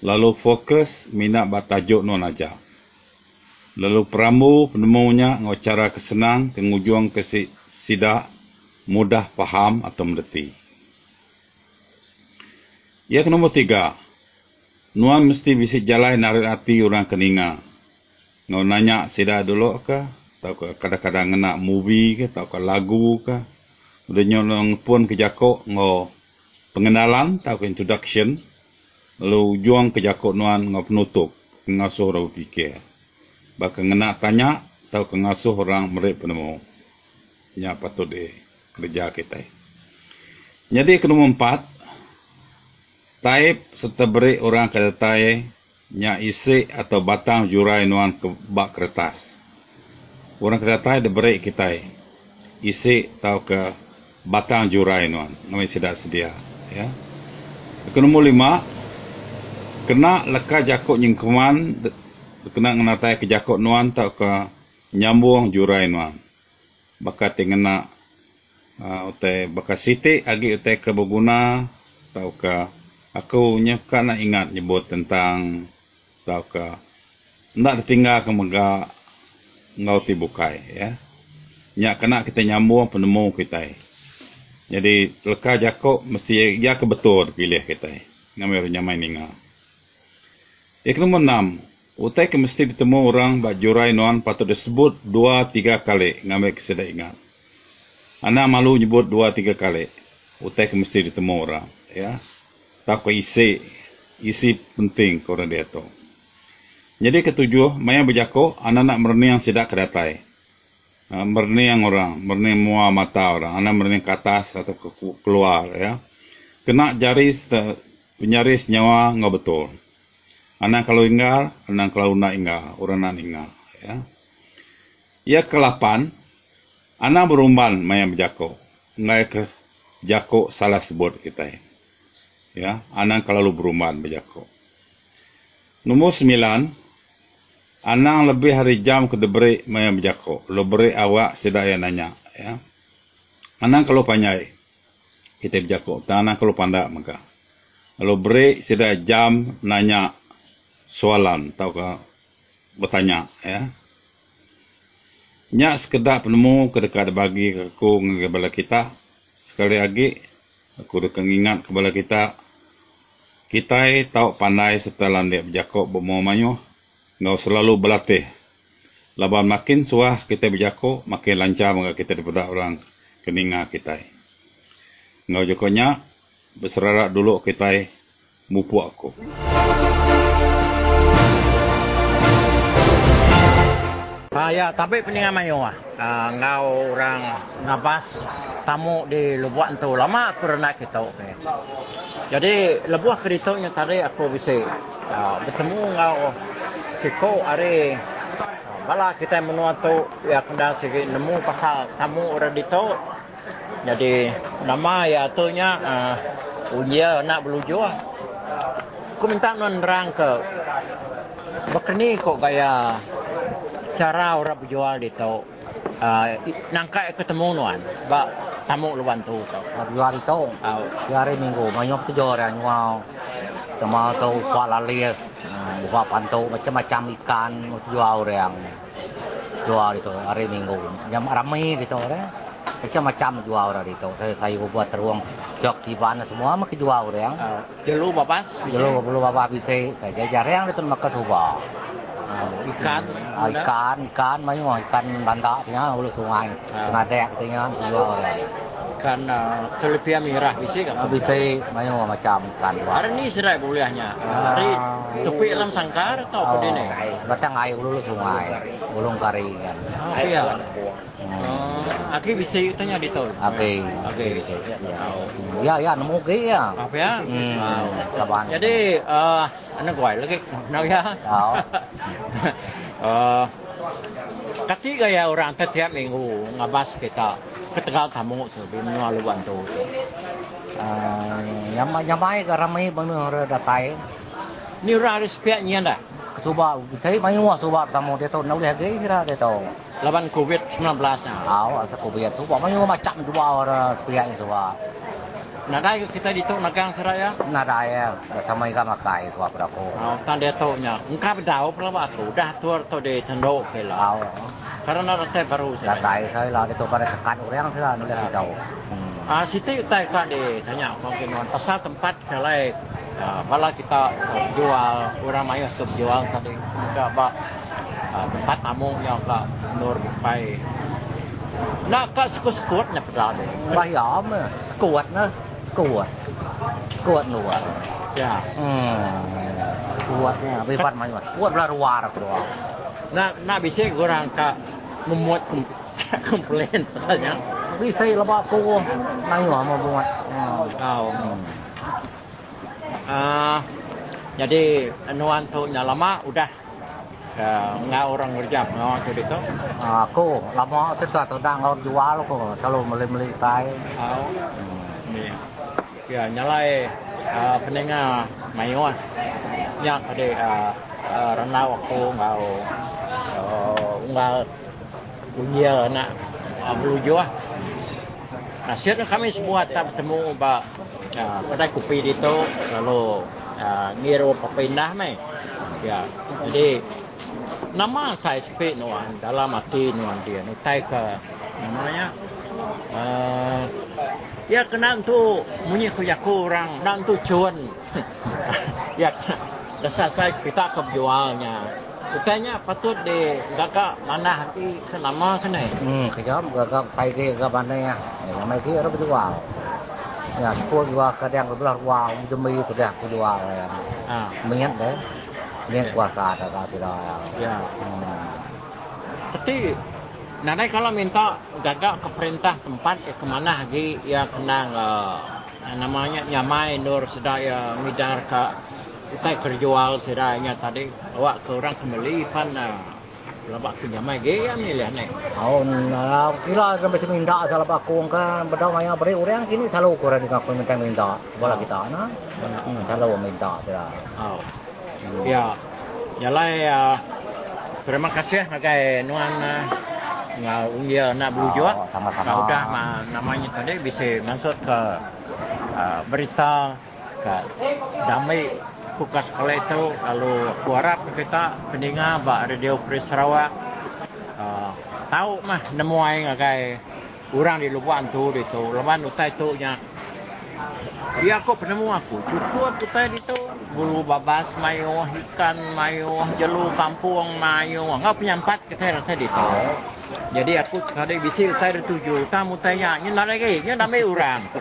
Lalu fokus minat batajuk non aja. Lalu perambu penemunya ngau cara kesenang, kengujung ke sidak, mudah faham atau mengerti. Yang nombor tiga, Nuan mesti bisa jalan narik hati orang keninga. Ngau nanya sidak dulu ke, atau kadang-kadang nak movie ke, atau lagu ke, Udah nyolong pun ke jakok ngo pengenalan atau ke introduction. Lalu juang ke jakok nuan ngo penutup. Ngasuh orang berfikir. Bahkan ngena tanya atau ke ngasuh orang merek penemu. Ya patut di kerja kita. Jadi ke empat. Taib serta beri orang kata taib nya isi atau batang jurai nuan ke bak kertas. Orang kata taib diberi kita isi atau ke batang jurai nuan kami sudah sedia ya ke lima kena leka jakok nyingkuman kena ngenatai ke jakok nuan tau ke nyambung jurai nuan baka tingena uh, utai baka siti agi utai ke berguna tau ke aku nyaka nak ingat nyebut tentang tau ke nak ditinggal ke mega ngau tibukai ya Nyak kena kita nyambung penemu kita. Jadi leka jakok mesti ya ke betul pilih kita. Ngambil nyamai ninga. Nombor enam. Utai ke mesti ditemu orang bak jurai nuan patut disebut dua tiga kali. Ngambil kesedak ingat. Anak malu nyebut dua tiga kali. Utai ke mesti ditemu orang. Ya. Tak ke isi. Isi penting korang dia tu. Jadi ketujuh, maya berjakok, anak nak merni yang sidak kedatai. Ah, merniang orang, merniang mua mata orang, anak merniang ke atas atau ke keluar, ya. Kena jari penyaris nyawa nggak betul. Anak kalau inggar, anak kalau nak inggar, orang nak inggar, ya. Ya kelapan, anak berumban mayam jako, nggak ke jako salah sebut kita, ya. Anak kalau berumban berjako. Nomor sembilan, Anang lebih hari jam ke deberi maya berjako. Lo beri awak sedak yang nanya. Ya. Anang kalau pandai, kita berjako. Anang kalau pandai maka. Lo beri sedak jam nanya soalan. Tahu ke bertanya. Ya. Nyak sekedar penemu kedekat bagi aku kepada kita. Sekali lagi, aku dekat ingat kepada kita. Kita tahu pandai setelah dia berjakok bermuah manyuh ngau selalu berlatih. Laban makin suah kita berjako, makin lancar maka kita daripada orang keninga kita. Ngau jokonya, berserarak dulu kita mupu aku. Ah, ya, tapi peningan mayu ah. Uh, ngau orang nabas tamu di lebuak tu lama aku renat kita. Okay. Jadi lebuah keritanya tadi aku bisa uh, bertemu ngau Ciko are bala kita menua tu ya kena segi nemu pasal tamu orang itu jadi nama ya atunya uh, unya nak belujo aku minta non rang ke bekeni kok gaya cara orang berjual di tu uh, nangka ketemu nuan ba tamu luan tu jual itu uh, hari minggu banyak tu jual orang wow Cuma tu kuat lalias, buat pantau macam-macam ikan, jual orang jual itu hari minggu. Jam ramai itu orang macam-macam jual orang itu. Saya saya buat teruang jok di mana semua mak jual orang. Jelu bapak? Jelu bapak bisa. Jadi jarang itu mak coba. Ikan, ikan, ikan, macam ikan bandar punya, ulu sungai, tengah dek punya jual uh, telepia merah bisa kan? Uh, bisa banyak macam ikan. Hari ni serai bolehnya. Uh, hari tepi dalam sangkar atau apa oh, ni? Batang air dulu sungai, ulung kari kan. Oh, iya. Hmm. Oh, aki bisa tanya di tol. Aki. Aki bisa. Ya, ya, nemu ke ya. Apa ya? Hmm. Kapan? Jadi, uh, anak gue lagi, nak ya? Oh. *laughs* uh, ketika ya orang setiap minggu ngabas kita ketegal tamu sebi menua luan tu. Uh, yang yang baik ramai benar datai. Ni orang ada sepiak nyen dah. Cuba saya main wah cuba tamu dia tu nak lihat dia kira dia tu. Lawan COVID-19 nya. Aw, ada COVID tu. Main macam dua orang sepiak cuba. Nadai kita di tu nagang seraya? Nadai ya, sama ikan makai suap aku. Oh, tan dia tu nya. Engkau berdau pula aku. Dah tuar tu di tendo kela. Aw. Karena rata baru saya. Datai saya lah itu pada tekan orang saya nulis di tahu. Ah, situ utai kak di tanya mungkin pasal tempat selai uh, bala kita uh, jual orang mayu sup jual tadi enggak ba uh, tempat tamu yang kak nur pai nak kak sekut-sekut nak pada deh bayam sekut nah sekut sekut luar. Ya. Hmm. Sekutnya bifat mayu sekut belah luar doang. Nak nak bisa orang kak memuat *laughs* komplain pasalnya bisa lebih aku mayu mau buat kau Uh, jadi anuan tu lama udah uh, ngau orang kerja ngau tu itu. Uh, aku lama tu tu dah ngau jual aku. Selalu beli beli kai. Oh. Hmm. Ni. Ya nyalai uh, pendengar mayu ah. Yang ada uh, uh, renau aku ngau uh, ngau punya nak uh, ah. Nasib kami semua tak bertemu ba uh, kedai kopi itu lalu uh, ngiru perpindah mai. Ya. Jadi nama saya sepi nuan dalam hati nuan dia ni tai ke namanya uh, ya kena tu munyi ku yaku orang dan tu cuan *laughs* ya dasar saya kita kejualnya Utanya patut di gagak mana hati selama kena. Hmm, kejam gagak saya ke gagak mana ya. Ya mai ke orang berjual. Ya, sepuluh jual kadang belah wang demi sudah aku jual ya. Ah, minyak deh. Minyak kuasa ada kasih dah. Ya. Hmm. Tapi Nanti kalau minta gagak ke perintah tempat ke kemana lagi ya kena uh, namanya nyamai nur sedaya midar ke kita kerjual sedaya tadi awak ke orang kembali pan uh, Lebak ke nyamai ge ya milih ni. Oh, nah, kira sampai minta salah aku kan bedau maya beri orang kini selalu kurang dengan aku minta minta bola kita na. Hmm, selalu minta sudah. Oh. Ya. Nyalai uh, terima kasih nagai nuan uh, ngau dia nak berujuk Oh, sama-sama. Nah, udah ma, namanya tadi bisa masuk ke uh, berita ke damai kukas kala itu lalu aku harap kita pendengar bak radio Free Sarawak. Uh, tahu mah nemu ai ngagai orang di luar tu di tu lawan utai tu nya Ya aku penemu aku? Cukup aku tadi tu. Bulu babas mayo ikan mayo jelu kampung mayo ngau penyampat kita rasa di tu jadi aku tadi bisi utai tujuh. Tamu tanya ni nak lagi ni nama orang. *laughs*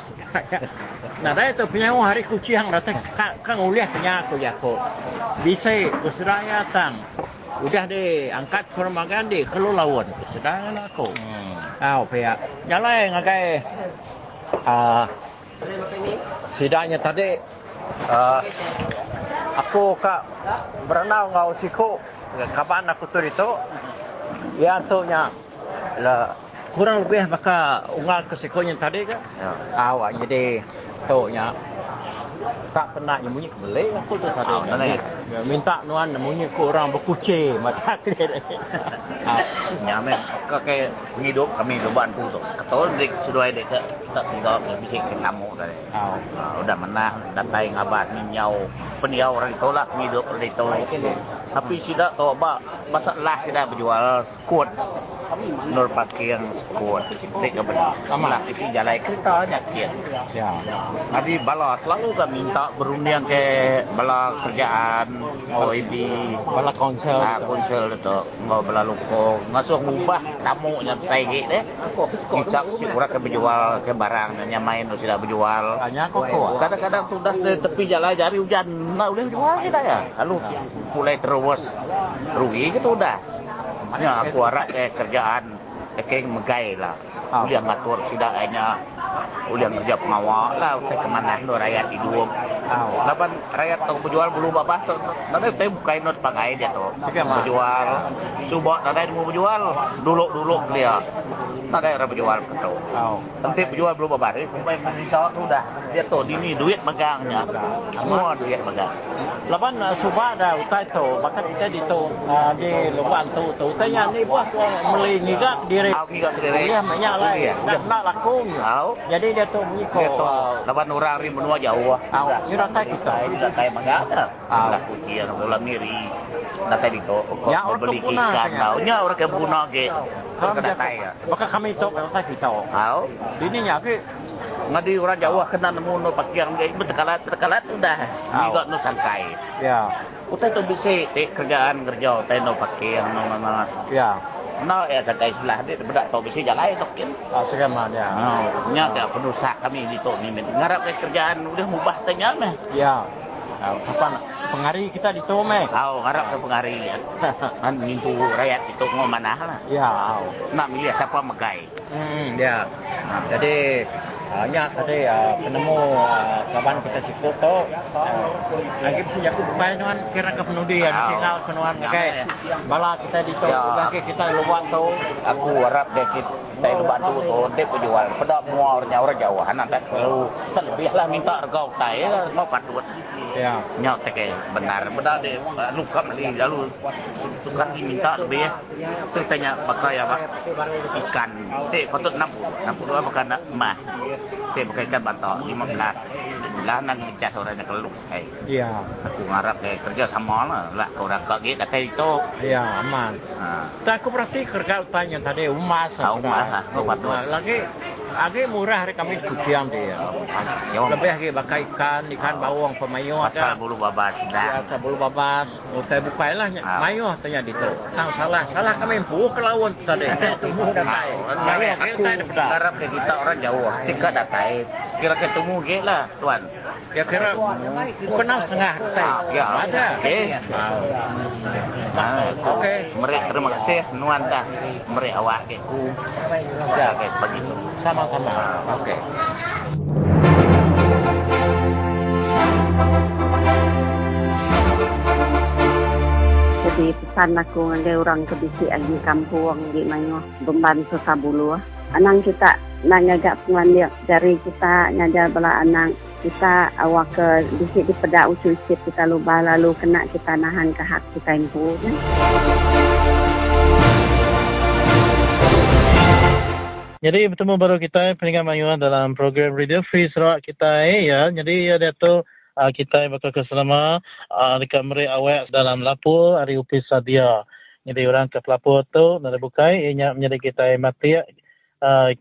Nah dah itu punya hari kucing rata kan uliah punya aku ya aku bisa berseraya tang udah deh angkat ke rumah gandhi kalau lawan sedang aku hmm. ah pihak nyala ngagai ah sidaknya tadi uh, aku kak berenang ngau siku kapan aku tu itu ya antunya lah kurang lebih maka ungal ke sikonya tadi kan ya. awak jadi tu nya tak pernah nyemunyi beli aku tu tadi oh, ya, minta nuan nyemunyi ke orang berkucing. *laughs* Mata dia. Nyamen kakek hidup kami tu bantu tu ketul dik sudah ada ke kita tinggal ke bisik ke tamu tadi uh, udah menang datai ngabat minyau peniau orang itu lah hidup itu. Tapi sidak tu ba masalah sidak berjual skut nur pakai yang skut dik ke beli sama isi jalan kereta nyakian ya. Tapi bala selalu kan minta berunding ke bala kerjaan OIB bala konsel. Ah konsel itu. Ngau belalu ko ngasuh ubah tamu yang saya gitu deh. Kicap si kurang ke berjual ke barang yang main sudah berjual. Hanya kok kadang-kadang tuh dah tepi jalan jari hujan. Nah udah jual sih dah ya? Lalu mulai terus. Rugi gitu udah ya aku harap eh kerjaan Ekeng megai lah. Oh. Uliang ngatur sidak hanya uliang kerja pengawal lah. Utai kemana no rakyat hidup. Oh. Laban rakyat tahu berjual belum apa tu. Nanti utai bukai not pakai dia tu. Berjual. Subak nanti mau berjual. Dulu-dulu dia. Nanti orang berjual. Oh. Nanti berjual belum apa. Ini pemain Malaysia tu dah. Dia tu dini duit megangnya. Semua duit megang. Laban uh, subak dah utai tu. Bahkan kita di tu. Di luar tu. Utanya ni buat melingi gak di diri. Aku juga diri. Dia banyak lah. Ya. Nak, nak laku. Tahu. Jadi dia tu mengikut. Dia tu. Lawan orang ri menua jauh. Tahu. Ini rakai kita. Ini rakai mangga. Sebelah kunci yang bola miri. Datai itu. Ya orang beli ikan. Tahu. Nya orang kebuna ke. Kalau datai ya. Maka kami itu datai kita. Tahu. Ini nya ke ngadi orang Jawa kena nemu no pakaian gay bertekalat bertekalat udah no sangkai ya utai tu bisa kerjaan kerja utai no pakaian no mana ya No, ya saya sebelah dia bedak tau bisi jalan itu kan. Ah, segaman ya. No, nya tak penusak kami di tu ni. Ngarap kerjaan udah mubah tanya meh. Ya. Uh, kapan pengari kita di tu meh? Au, ngarap ke pengari. *laughs* Kan mintu rakyat itu ngomong mana lah. Ya, au. Nak milih siapa megai. Hmm, ya. Nah, jadi banyak tadi uh, penemu uh, kawan kita sikut tu uh, lagi bisa aku bukan cuman kira ke penudi yang oh. tinggal kenuan okay. bala kita di tu ya. lagi kita luar tu. Aku harap dia kita kita luar tu tu dia penjual pada semua orang orang Jawa anak tak selalu. Terlebih lah minta harga utai lah mau patut ya. Nyok tak benar benar dia. Luka meli lalu tukar minta lebih ya. Tu tanya pakai apa? Ikan. Dia patut 60 60 apa kan semah saya pakai ikan batok 15 lah nak ngecas orang yang keluk saya iya. Aku ngarap kayak kerja sama lah. Lah kau orang kau gitu kata itu. Iya aman. Ha. tak aku berarti kerja tanya tadi umas ah, umas lah. Kau patut lagi lagi murah hari kami kuciang dia. Ya, lebih lagi pakai ikan ikan bawang pemayo asal bulu babas dah. Ya, asal bulu babas. Utai bukai lah ha. mayo tanya di tu. Tang salah. Salah kami pu ke lawan tadi. Tunggu dah mayo aku ngarap ke kita orang Jawa. Tika datai kira ketemu ge lah tuan. Ya kira kenal setengah datai ya. Masa okey. Okey. Mereka terima kasih nuan dah. Mereka awak ke ku. Ya guys begitu. Sama-sama. Okey. Jadi pesan aku ada orang kebisi lagi kampung di mana membantu sabulu anang kita nak ngagak pengandia dari kita ngajar bela anak kita awak ke bisik di pedak usul sikit kita lupa lalu kena kita nahan ke hak kita impu kan? Jadi bertemu baru kita peringkat mayuan dalam program Radio Free Sarawak kita eh, ya. Jadi ya tu uh, kita bakal keselama uh, dekat meri awak dalam lapor hari upis sadia. Jadi orang ke pelapor tu nak bukai ianya menjadi kita mati uh,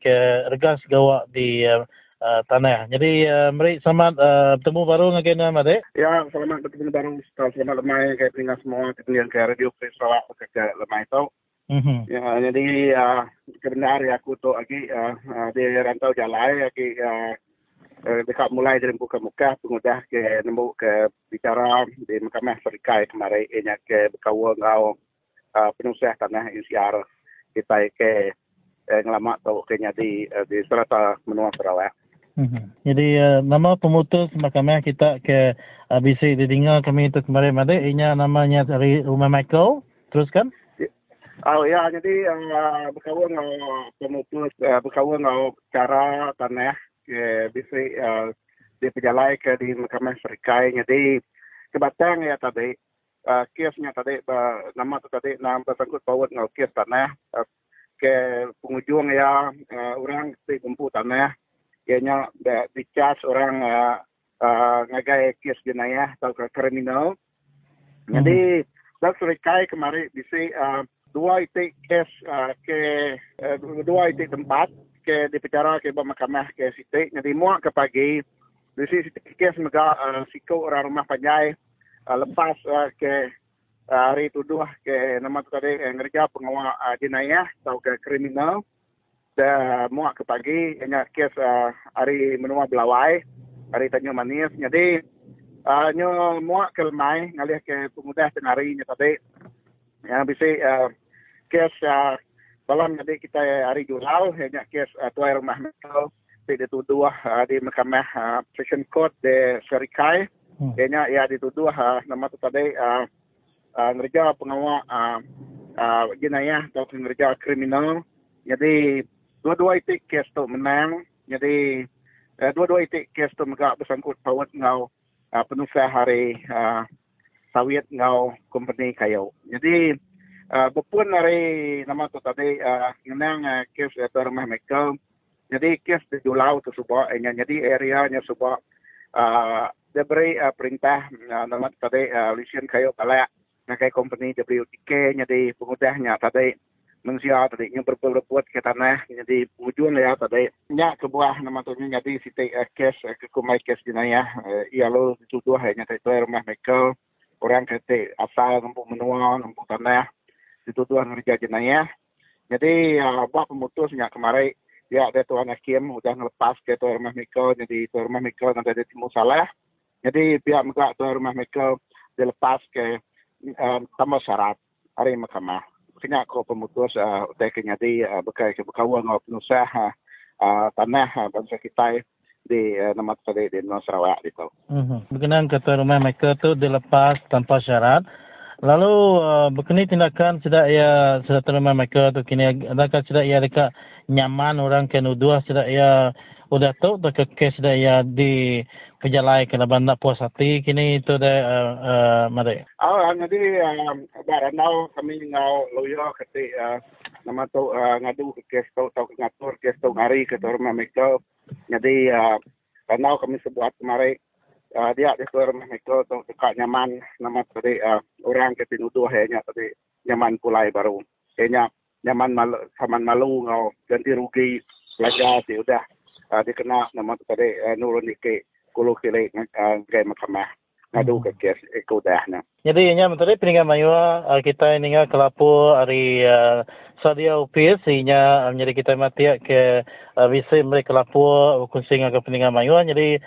ke regas gawak di uh, uh, tanah. Jadi uh, mari selamat uh, bertemu baru dengan kena Made. Ya, selamat bertemu baru. Selamat lemai ke peringkat semua ketinggian ke Radio Free Sarawak ke lemai tu. Mm-hmm. Ya, jadi uh, kebenar ya aku tu lagi uh, uh, di rantau jalan lagi uh, dekat mulai dari buka muka pengudah ke nemu ke bicara di Mahkamah Serikai kemarin ini ke berkawan ngau uh, penusiah tanah ICR kita ke eh, ngelamak tau kenya di uh, di Serata Menua Sarawak. Mm-hmm. Jadi uh, nama pemutus mahkamah kita ke uh, BC didengar kami itu kemarin ada inya namanya dari Rumah Michael. Teruskan. Oh ya, jadi uh, berkawan dengan pemutus, uh, berkawan dengan cara tanah ke BC uh, di pejalai ke di Mahkamah Serikai. Jadi kebatang ya tadi, uh, kesnya tadi, uh, nama tu tadi, nama bersangkut paut dengan kes tanah. Uh, ke penghujung ya uh, orang di kumpu tanah ianya di charge orang uh, uh, ngagai kes jenayah atau ke kriminal. Hmm. Jadi dak serikai kemarin bisa uh, dua itu kes uh, ke uh, dua itu tempat ke di penjara ke mahkamah ke situ. Jadi muak ke pagi di sini kes mega uh, siko orang rumah panjai uh, lepas uh, ke hari tuduh ke nama tu tadi uh, ngerja pengawal uh, jenayah atau ke kriminal. Dan muak ke pagi hanya kes uh, hari menua belawai hari tanya manis jadi uh, nyo muak ke lemai ngalih ke pemuda tenari nya tadi yang bisa uh, kes uh, dalam jadi kita hari julau hanya kes uh, tuai rumah metal dituduh uh, di mahkamah uh, Section Court de Serikai. Hmm. Kayaknya ia dituduh uh, nama tu tadi uh, uh, ngerja pengawal uh, uh, jenayah atau ngerja kriminal. Jadi dua-dua itu kes tu menang. Jadi uh, dua-dua itu kes tu megak bersangkut pawat ngau uh, penusah hari uh, sawit ngau company kayu. Jadi uh, bepun hari nama tu tadi uh, menang uh, kes uh, rumah mereka. Jadi kes di Julau tu sebuah, jadi area nya sebuah uh, dia beri uh, perintah uh, nama tadi uh, lisian kayu kalak ngakai company WTK jadi pengudahnya tadi manusia tadi yang berbuat ke tanah jadi wujud ya tadi nya kebuah nama tu jadi siti uh, kes uh, kekumai kes jenayah uh, ia lo dituduh hanya tadi rumah Michael. Orang kata asal nampu menua nampu tanah dituduh ngerja jenayah. Jadi uh, buat pemutusnya kemarin ya ada tuan hakim sudah melepas ke tuan rumah Michael jadi tuan rumah Michael nanti ada timur salah. Jadi pihak mereka tuan rumah mereka dilepas ke uh, tambah syarat hari mahkamah. Kena kau pemutus uh, utai kenyadi uh, bekai ke berkawan dengan penusah uh, uh, tanah uh, bangsa kita di uh, nama tadi di Nusa Sarawak itu. Mm-hmm. Berkenaan ke tuan rumah mereka tu dilepas tanpa syarat. Lalu uh, berkenaan tindakan sudah ia sudah rumah mereka tu kini adakah sudah ia dekat nyaman orang kena dua sudah ia sudah tahu tak kes sudah ia di kejalai kena bandak puas hati kini itu dah uh, uh, mari. Oh, jadi um, baranau kami ngau lawyer kati uh, nama tu uh, ngadu ke kes tu tau ngatur kes tu hari ke tu rumah mereka. Jadi uh, baranau kami sebuat kemari uh, dia di tu rumah mereka tu dekat nyaman nama tadi uh, orang ke tinuduh hanya tadi nyaman pulai baru. Kayaknya nyaman malu, saman malu ngau ganti rugi pelajar si udah uh, dikena nama tadi uh, nurun dikit kulo kile ngai mahkamah ngadu ke kes eko dah na. Jadi inya menteri peningan mayu kita ini ngah kelapu hari sadia upis inya menjadi kita mati ke visi mereka kelapu kunci ngah ke peningan mayu jadi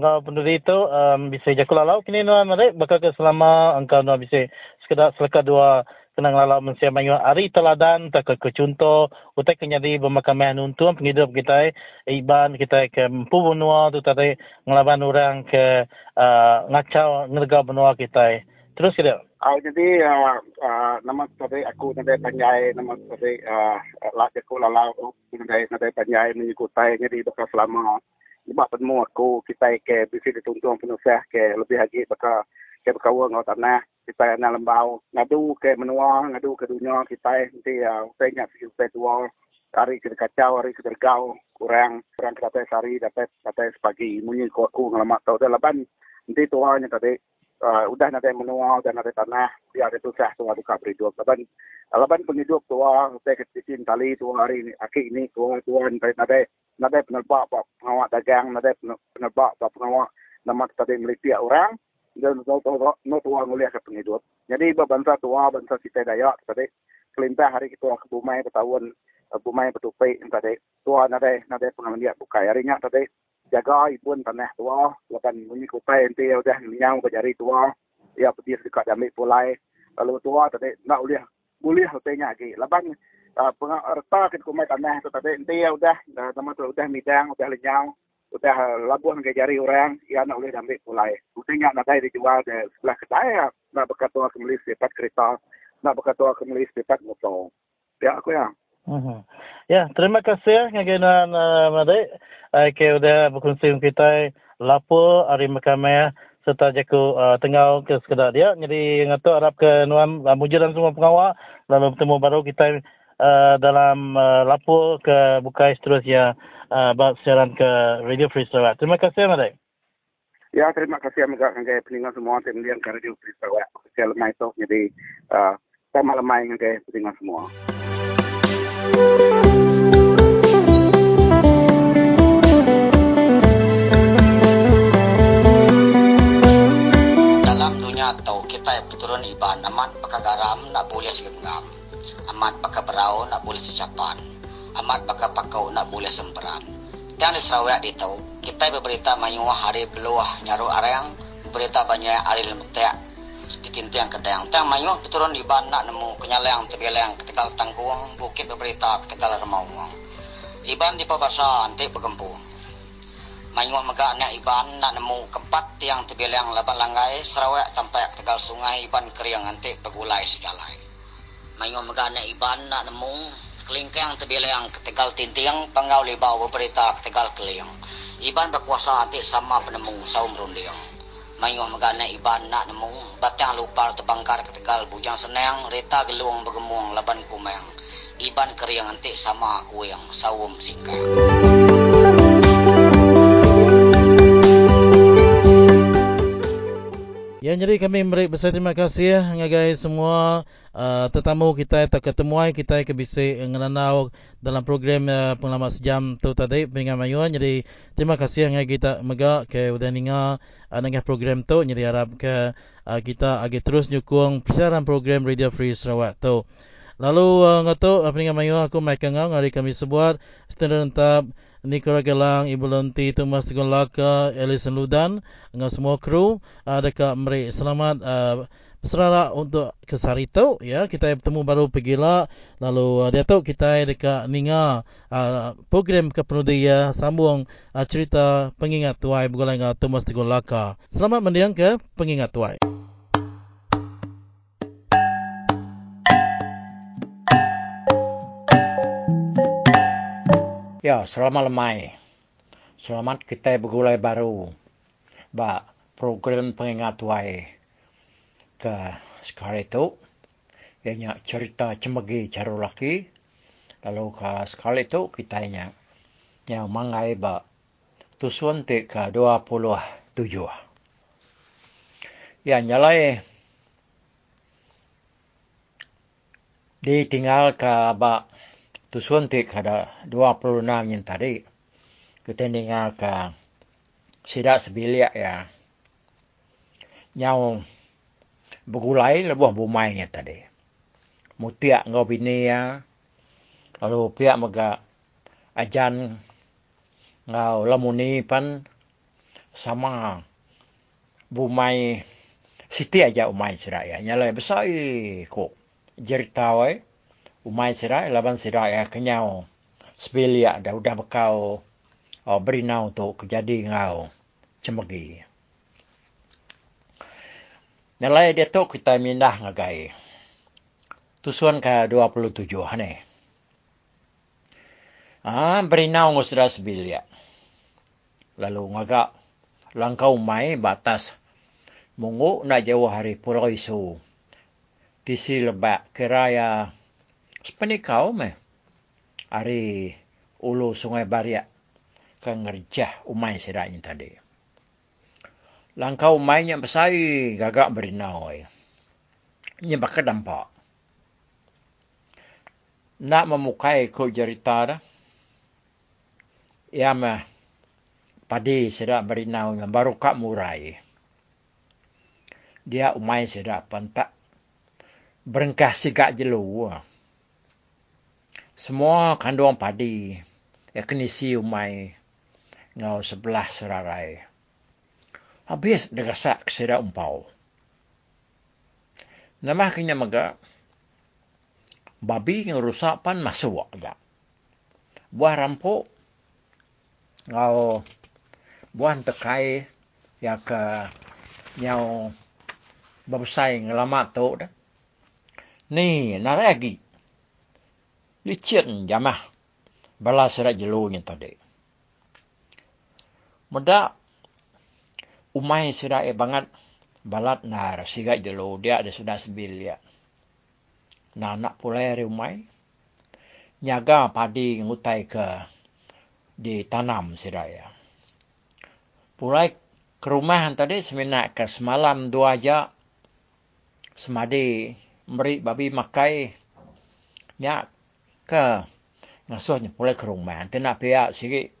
ngah penduduk itu bisa jakul lalau kini nuan mereka bakal ke selama engkau nuan bisa sekedar selekat dua kenang lala mensia mayu ari teladan tak ke contoh utai kenyadi bermakamah nuntuan penghidup kita iban kita ke empu benua tu tadi ngelaban orang ke uh, ngacau ngerga benua kita terus kita uh, jadi uh, uh, nama tadi aku nanti panjai nama tadi uh, lah aku lala nanti nanti panjai mengikutai jadi bakal selama. Sebab penemu aku kita ke bisa dituntun penuh ke lebih lagi bakal ke berkawan dengan tanah kita na lembau ngadu ke menua ngadu ke dunia kita nanti saya ingat sih tua hari ke kacau hari dergau kurang kurang kata sehari dapat kata sepagi munyi ku aku ngalamat tahu dah laban nanti tuanya tadi udah nanti menua dan nanti tanah dia ada susah tua buka beridup laban laban penghidup tua saya kecil tali tua hari ini akhir ini tua tua nanti nanti nanti penerbak pengawak dagang nanti penerbak pengawak nama tadi melipia orang dan tahu tahu no tua nguliah ke penghidup. Jadi ibu bangsa tua bangsa kita dayak tadi kelintah hari kita ke bumai bertahun bumai bertupai tadi tua nade nade pengalaman dia bukai. Harinya tadi jaga ibu tanah tua lepas bunyi kupai nanti udah nyang berjari tua ya pergi dekat dami pulai. Lalu tua tadi nak uliah boleh hatinya lagi lepas uh, kita kumai tanah tu tadi nanti ya udah nama tu udah midang udah lenyang udah labuh ke jari orang ia nak boleh ambil pulai. Buktinya nak dari dijual di sebelah kedai nak berkata kembali sifat kereta nak berkata kembali sifat motor. Ya aku ya. Uh-huh. Ya, terima kasih ngagenan uh, Made. Uh, ke udah berkongsi kita lapo hari mahkamah serta jaku uh, tengah ke sekedar dia. Jadi ngatu harap ke nuan uh, mujudan semua pengawal lalu bertemu baru kita dalam uh, lapo ke bukai seterusnya uh, siaran ke Radio Free Sarawak. Terima kasih, Madai. Ya, terima kasih juga kepada pendengar semua yang ke Radio Free Sarawak. Saya lemah itu, jadi uh, saya malam main kepada pendengar semua. Pakau nak boleh secapan. Amat baka pakau nak boleh semperan. Tiang di Sarawak di tahu, kita berberita mayuah hari beluah nyaru arang, berita banyak hari lemetek di tintiang kedang. Tiang mayuah berturun di ban nak nemu kenyaleng tebeleng ketegal tangkuang, bukit berberita ketegal remauang. Iban di pabasa bergempur. Mayuah megak nak iban nak nemu keempat tiang tebeleng laban langgai, Sarawak tampak ketegal sungai iban keriang antik bergulai segalai. Mayuah megak nak iban nak nemu kelingkang tebilang ketegal tintiang pengau libau berita ketegal keliang. Iban berkuasa hati sama penemu saum rundiang. Mayuh megana iban nak nemu batang lupar terbangkar ketegal bujang senang reta geluang bergemung laban kumeng. Iban keriang antik sama kuyang saum singkang. Ya, jadi kami beri besar terima kasih ya, guys semua uh, tetamu kita yang ketemuai kita yang bisa ngelanau dalam program uh, pengalaman sejam tu tadi dengan mayuan. Jadi terima kasih yang kita mega ke udah ninga uh, dengan program tu. Jadi harap ke uh, kita agak terus nyukung persiaran program Radio Free Sarawak tu. Lalu uh, ngatu apa dengan mayuan aku mai kengang hari kami sebuat standard entap Nikola Gelang, Ibu Lonti, Thomas Tegun Laka, Alison Ludan dengan semua kru uh, dekat Merik. Selamat uh, berserah untuk ke Sarito ya. Kita bertemu baru pergi lah. Lalu uh, dia tahu kita dekat Ninga uh, program ke dia sambung uh, cerita pengingat tuai bergolong dengan Thomas Tegun Laka. Selamat mendiang ke pengingat tuai. Ya, selamat lemai. Selamat kita bergulai baru. Ba program pengingat tuai ke sekarang itu. Ianya cerita cemegi cara laki. Lalu ke sekarang itu kita ianya yang mangai ba tusuan te ke 27. Ya, nyalai ditinggal ke ba tu suntik ada 26 yang tadi kita dengar ke sidak sebilik ya nyau bergulai lebuh bumainya tadi mutiak ngau bini ya. Lalu pihak mega ajan ngau lamuni pan sama bumai siti aja umai seraya nyalai besar kok. Jeritawai umai sirai laban sirai ya kenyau. Sebelia dah udah bekau. Oh, beri nau tu kejadi ngau. Cemegi Nilai dia tu kita mindah ngagai. Tusuan ke 27 ni. Ah, beri nau ngusra sebelia. Lalu ngagak langkau mai batas mungu na jauh hari pura isu. Tisi lebak keraya Sepenik kau me. Ari ulu sungai Bariak. Kan ngerjah umai sedaknya tadi. Langkau umainya besar gagak berinau. Ini bakal dampak. Nak memukai ko cerita dah. Ia mah padi sedak berinau yang baru kak murai. Dia umai sedak pantak berengkah sigak jelu. Semua kandungan padi. Ya kena si umai. Ngau sebelah serarai. Habis dia gasak keseda umpau. Nama kena maga. Babi yang rusak pan masuk agak. Buah rampok. Ngau. Buah tekai. Ya ke. Nyau. Babesai ngelamat tu dah. Ni, nak lagi licin jamah bala serat jelunya tadi. Muda umai serat e banget balat nar siga jelu dia ada sudah sebil ya. Nah nak pulai hari umai nyaga padi ngutai ke di tanam ya. Pulai ke rumah tadi seminak ke semalam dua aja semadi beri babi makai nyak ka ngasuhnya pulai ke rumah. Nanti nak pihak sikit.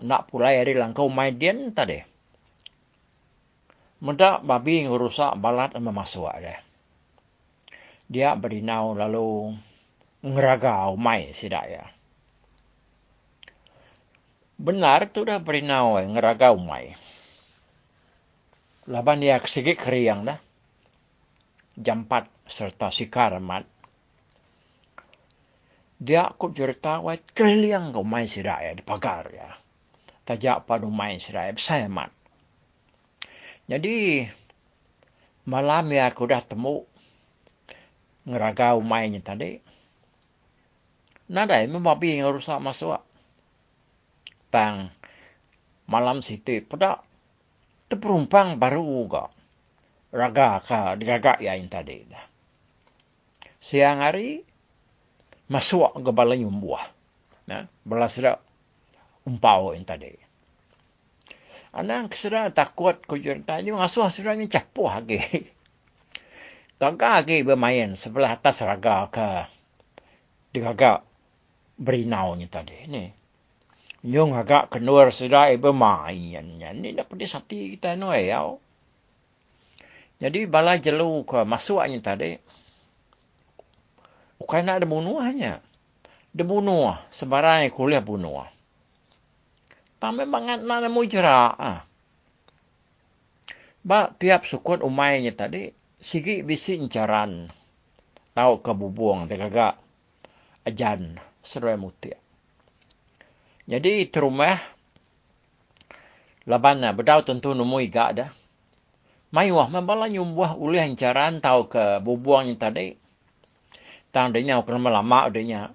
Nak pulai hari langkau main dian tadi. Muda babi rusak balat sama masuk ada. Dia berinau lalu ngeragau mai sidak ya. Benar tu dah berinau ngeragau mai. Laban dia kesigit keriang dah. Jampat serta sikar mat. Dia aku cerita wai keliang kau mai sidak ya di pagar ya. Tajak padu mai sidak ya besar mat. Jadi malam ya aku dah temu ngeragau mainnya tadi. Nada ini babi yang rusak masuk. Tang malam situ pada terperumpang baru juga. Raga ka digagak ya yang tadi. Siang hari masuk ke balai buah. Nah, belas dah umpau yang tadi. Anak sudah takut ku cerita ni ngasuh sudah ni capuh lagi. *laughs* Gagak lagi bermain sebelah atas raga ke digagak berinau ni tadi ni. Yung agak kenuar sudah ibu main. Ni dah pedih hati kita no ya. Jadi bala jelu ke masuknya tadi. Bukan nak ada bunuhnya. Dia bunuh. Sebarang kuliah bunuh. Tak memang nak nak mujra. Ah. Ba tiap sukut umainya tadi. Sigi bisi incaran. Tahu kebubuang. Dia kagak ajan serai mutia. Jadi terumah labana bedau tentu nemu iga ada. Mayuah membala nyumbuh ulih hancaran tahu ke bubuang yang tadi. Tang dia nyau lama dia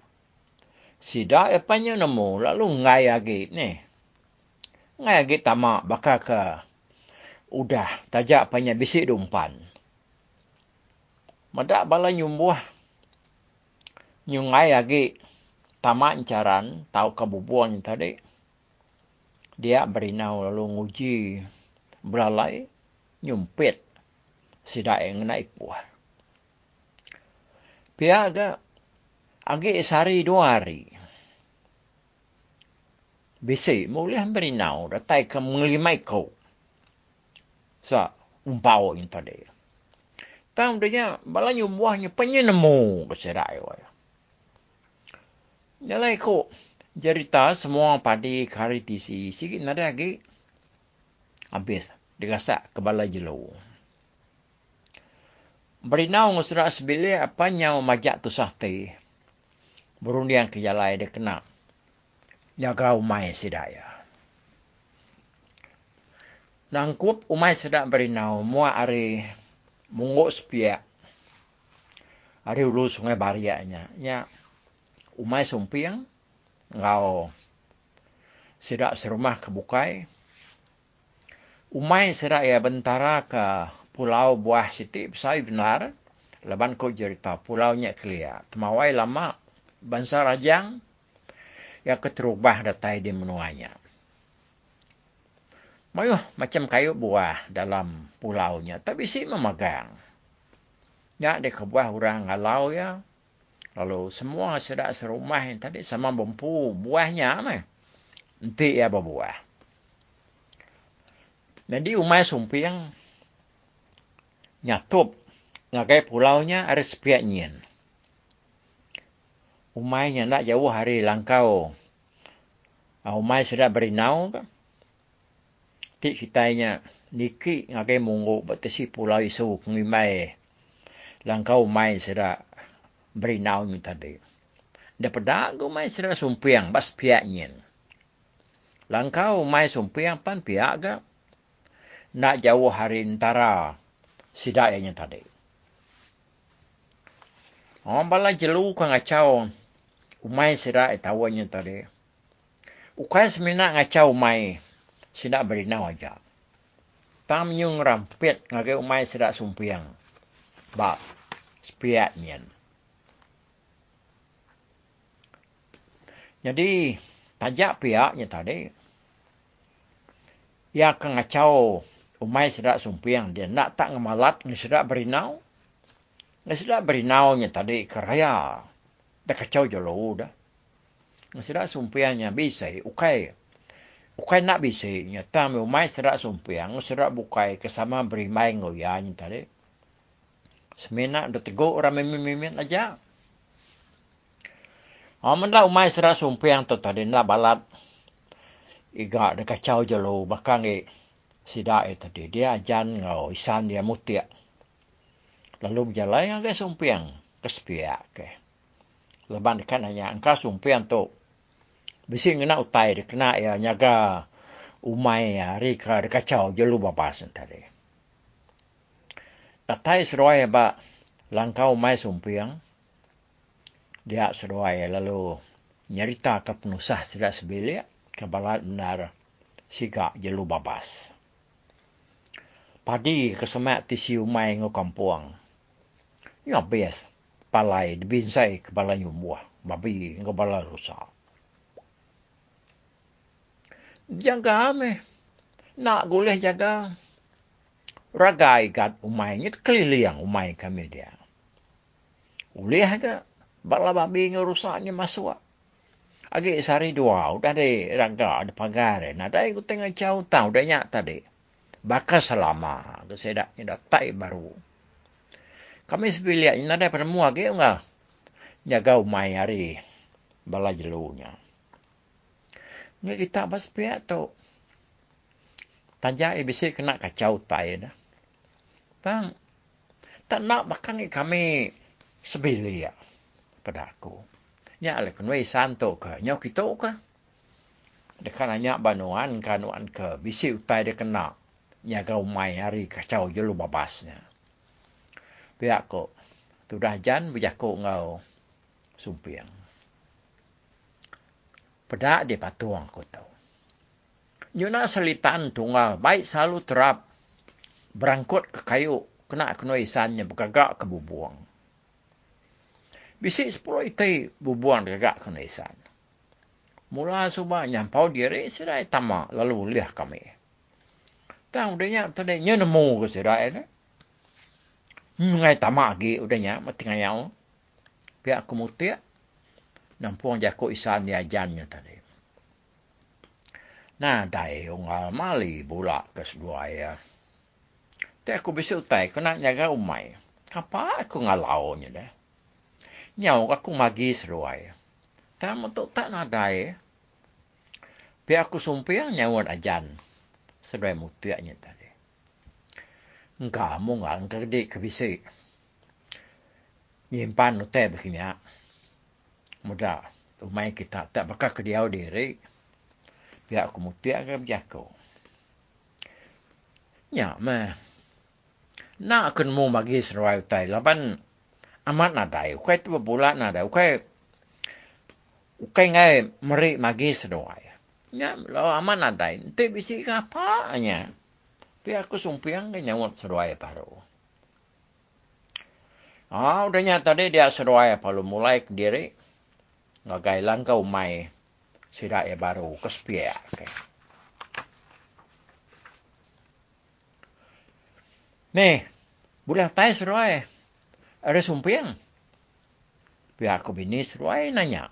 Sida epanya nemu lalu ngai lagi ni. Ngai lagi tamak bakal ke udah tajak apanya bisik dumpan. Madak bala nyumbuh nyungai lagi tamak caran tahu kebubuan tadi dia berinau lalu nguji belalai nyumpit sidak yang naik buah. Pihak agak agi sehari dua hari. Bisi mulai berinau datai ke mengelimai kau. Sa umpau yang tadi. Tahu dia balanya buahnya penyenemu ke sidak yang Yalah ikut cerita semua padi kari tisi. Sikit nada lagi. Habis. Dirasak kebala jelo. Berinau ngusra sebili apa nyau majak tu sahte. Berundian ke jalai dia kena. Jaga umai sidaya. Nangkup umai sedak berinau. Mua hari munggu sepiak. Hari ulu sungai bariaknya. Ya umai sumpiang ngau sidak serumah ke bukai umai sidak ya bentara ke pulau buah siti besar benar leban ko cerita pulau nya kelia temawai lama bangsa rajang ya keterubah datai di menuanya Mayuh macam kayu buah dalam pulaunya. Tapi si memegang. Ya, dia kebuah orang ngalau ya. Lalu semua sedak serumah yang tadi sama bumpu buahnya mah. Nanti ya berbuah. Jadi umai sumpiang nyatup ngagai pulaunya ada sepiak nyen. Umai yang nak jauh hari langkau. Ah, umai sudah berinau ke? Tik kitanya niki ngagai mungu batasi pulau isu ngimai. Langkau umai sudah berinau ni tadi. Dapat aku mai sira sumpiang bas pihak nyen. Langkau mai sumpiang pan pihak ga nak jauh hari antara sidak yang tadi. Orang bala jelu ka ngacau umai sira etawanya tadi. Ukai semina ngacau umai sidak berinau aja. Tam nyung rampet ngage umai sidak sumpiang. Ba spiat nyen. Jadi, tajak pihaknya tadi. Ya akan ngacau umai sedak sumpiang. Dia nak tak ngemalat sedak berinau. Ni sedak berinau nya tadi keraya. Dah kacau jolo dah. Ni sedak sumpiangnya bisa. Ukai. Ukai nak bisa. Nya tam umai sedak sumpiang. Ni sedak bukai kesama berimai ngoyanya tadi. Semena dah tegur orang mimin-mimin aja. Oh, menda umai sera sumpiang tu tadi nak balat. Iga de kacau jelo bakang e sida e tadi dia ajan ngau isan dia mutia. Lalu berjalan yang ke sumpiang ke sepia Leban kan hanya angka sumpiang tu. Bisi ngena utai de kena ya nyaga umai ya rika de kacau jelo bapasan tadi. Tatai seruai ba langkau umai sumpiang dia seruai lalu nyerita ke penusah tidak sebilik ke balat benar siga jelu babas. Padi ke semak tisi umai ngo kampung. Ya bias palai dibinsai ke balai umuah. Babi ngo balai rusak. Jaga ame. Nak boleh jaga. Ragai kat umai. Ini keliling umai kami dia. Boleh agak bala babi ngerusaknya masuk. Agi sehari dua, udah deh raga ada pagar. Nah, dah aku tengah jauh tahu, udah nyak tadi. Bakal selama, saya dah dah tai baru. Kami sebelia ini ada peremua ke enggak? Jaga umai hari bala jelunya. Ini kita pas pihak tu. Tanya ibisi kena kacau tai dah. Bang, tak nak bahkan kami sebelia pada aku. Nya le kan wei santo ke nyo kito ke. De kan nya banuan kanuan ke bisi utai de kena. Nya ga umai hari kacau je lu babasnya. Pihak ko tu dah jan bijak ko ngau sumpiang. Pada de patuang ko tau. Nyuna selitan tunggal baik selalu terap berangkut ke kayu kena kena isannya bergagak ke bubuang. Bisi sepuluh itu bubuang gagak kena isan. Mula suba nyampau diri sirai tama lalu lihat kami. Tang udahnya tadi nyenemu ke sirai ni. Ngai tama lagi udahnya mati ngayau. Pihak kemutia nampuang jako isan dia jannya tadi. Nah, dai ungal mali bula ke sedua ya. Tapi aku bisa utai, kena jaga umai. Kapa aku ngalau nya deh nyau aku magi seruai. Tak untuk tak nadai. Biar aku sumpah nyawan ajan. Seruai mutiaknya tadi. Enggak mau enggak enggak gede kebisi. Nyimpan utai begini ya. Mudah. Umai kita tak bakal kediau diri. Biar aku mutiak ke berjaku. Ya, meh. Nak akan mau magi seruai utai. Lapan amat nadai. Ukai tu berbulat nadai. Ukai ukai ngai meri magi sedoai. Ya, lo amat nadai. Nanti bisi apa nya? Tapi aku sumpiang ke nyawat sedoai baru. Ah, udah nyata tadi dia sedoai baru mulai ke diri. Ngagai langkau mai sidak ya baru kespia. Okay. Nih, boleh tay sedoai ada sumpiang. Pihak aku bini seruai nanya.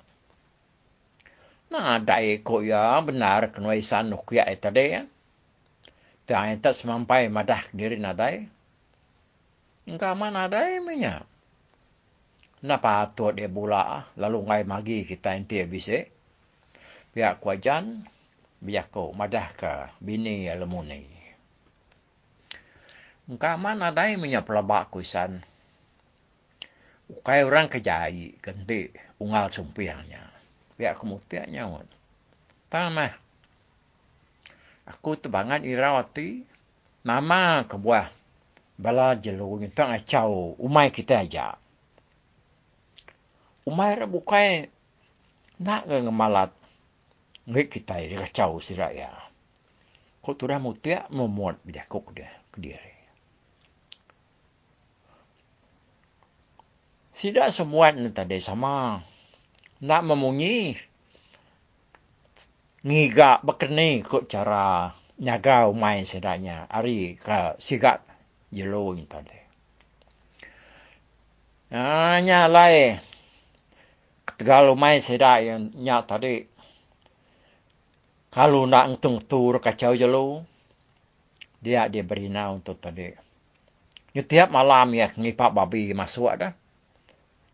Nah, ada eko ya benar kena isan nuk ya itu deh ya. Tak tak semampai madah diri nadai. Engkau mana nadai punya. Napa tu dia bula lalu ngai magi kita inti bisa. Pihak kuajan biar kau madah ke bini lemuni. Engkau mana nadai punya pelabak kuisan ukai orang kejai ganti ungal sumpiangnya. Biar aku tebangan irawati. Nama kebuah. Bala jelu ni tang acau umai kita aja. Umai ra bukai nak ke ngemalat. Ngi kita di kacau si raya. Kau tu dah mutiak memuat bidak kok dia ke diri. tidak semua tadi sama. Nak memunyi. Ngiga berkeni kok cara nyaga umai sedanya. Ari ke sigat jelo ni tadi. Hanya lai. Ketegal umai sedak yang nyak tadi. Kalau nak untung tur kacau jelo. Dia dia berina untuk tadi. Tiap malam ya ngipak babi masuk dah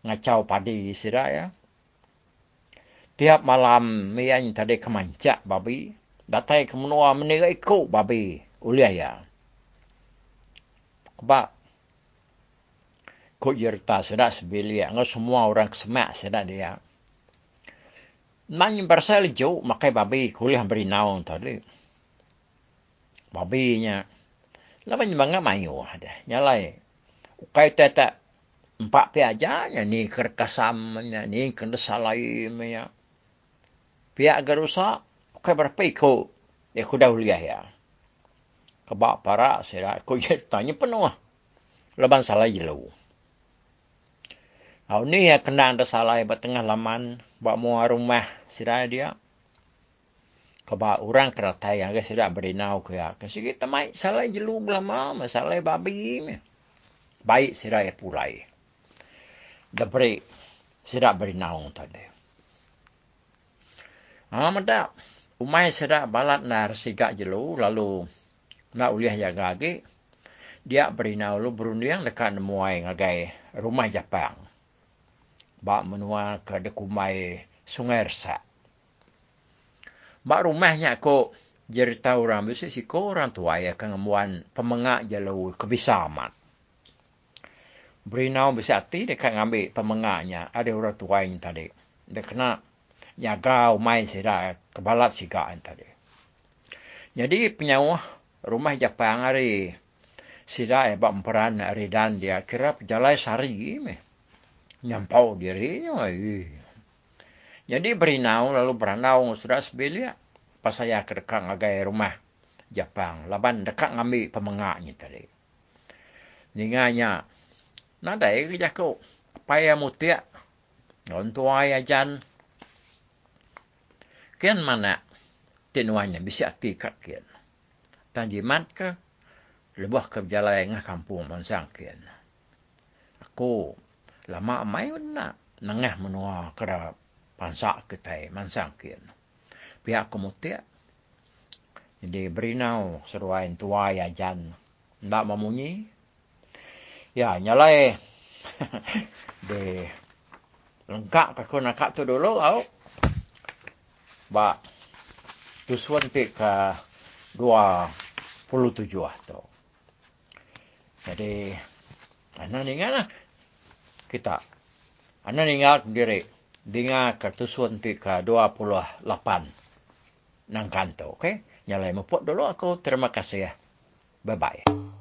ngacau padi sira ya. Tiap malam mian tadi kemancak babi datai ke menua ikut babi uliah ya kebak kau yerta sedak sebelia ngau semua orang kesemak sedak dia Nanya bersel jauh makai babi kuliah beri naung tadi. Babi nya. Lawan bangga mayu ada. Nyalai. Ukai tata empat pi aja nya ni kerkasam nya ni kena salai nya pihak garusa ke berapa iko ya ku dah uliah ya kebak para saya ko je. Tanya penuh leban salah jelu Au ni ya kena anda salah ba tengah laman ba mu rumah sira dia. Kebak orang kena tayang ke sira berinau ke ya. Ke sikit tamai salah jelu lama masalah babi baik sira ya pulai. Dapre sira berinau tadi Ha mata. Umai sedak balat nar siga jelu lalu na uliah jaga ge dia berinau lu berundiang dekat nemuai ngagai rumah Jepang. Ba menua ke dekumai Sungai Rsa. Ba rumahnya ko cerita orang besi si ko orang tua ya kang muan pemengak jelu kebisamat. Berinau bisa hati dekat ngambil pemengaknya ada orang tua yang tadi. Dia kena jaga umai sira kebalat siga tadi. Jadi penyawa rumah Jepang hari sira ebak peran hari dan dia kira pejalai sari me. Nyampau diri. Jadi berinau lalu beranau sudah sebelia. Pas saya kedekang agai rumah Jepang. Laban dekat ngambil pemengaknya tadi. Ninganya. Nada ya kerja kau. Paya mutia. Untuk ayah kian mana tinuannya bisa ti kat kian. Tan jimat ke lebah ke berjalan ngah kampung mansang kian. Aku lama mai na nengah menua kera pansak kita mansang kian. Pihak kemutia. Jadi berinau seruain tua ya jan. Ndak memunyi. Ya nyalai. *laughs* De lengkap kakak nak tu dulu. Oh ba tusuan ti ka dua puluh tujuh tu. Jadi, ana ningal lah kita. Ana ningal diri dinga ka tusuan ti ka dua puluh lapan nang kanto, okay? Nyalai mepot dulu aku terima kasih ya. Bye-bye.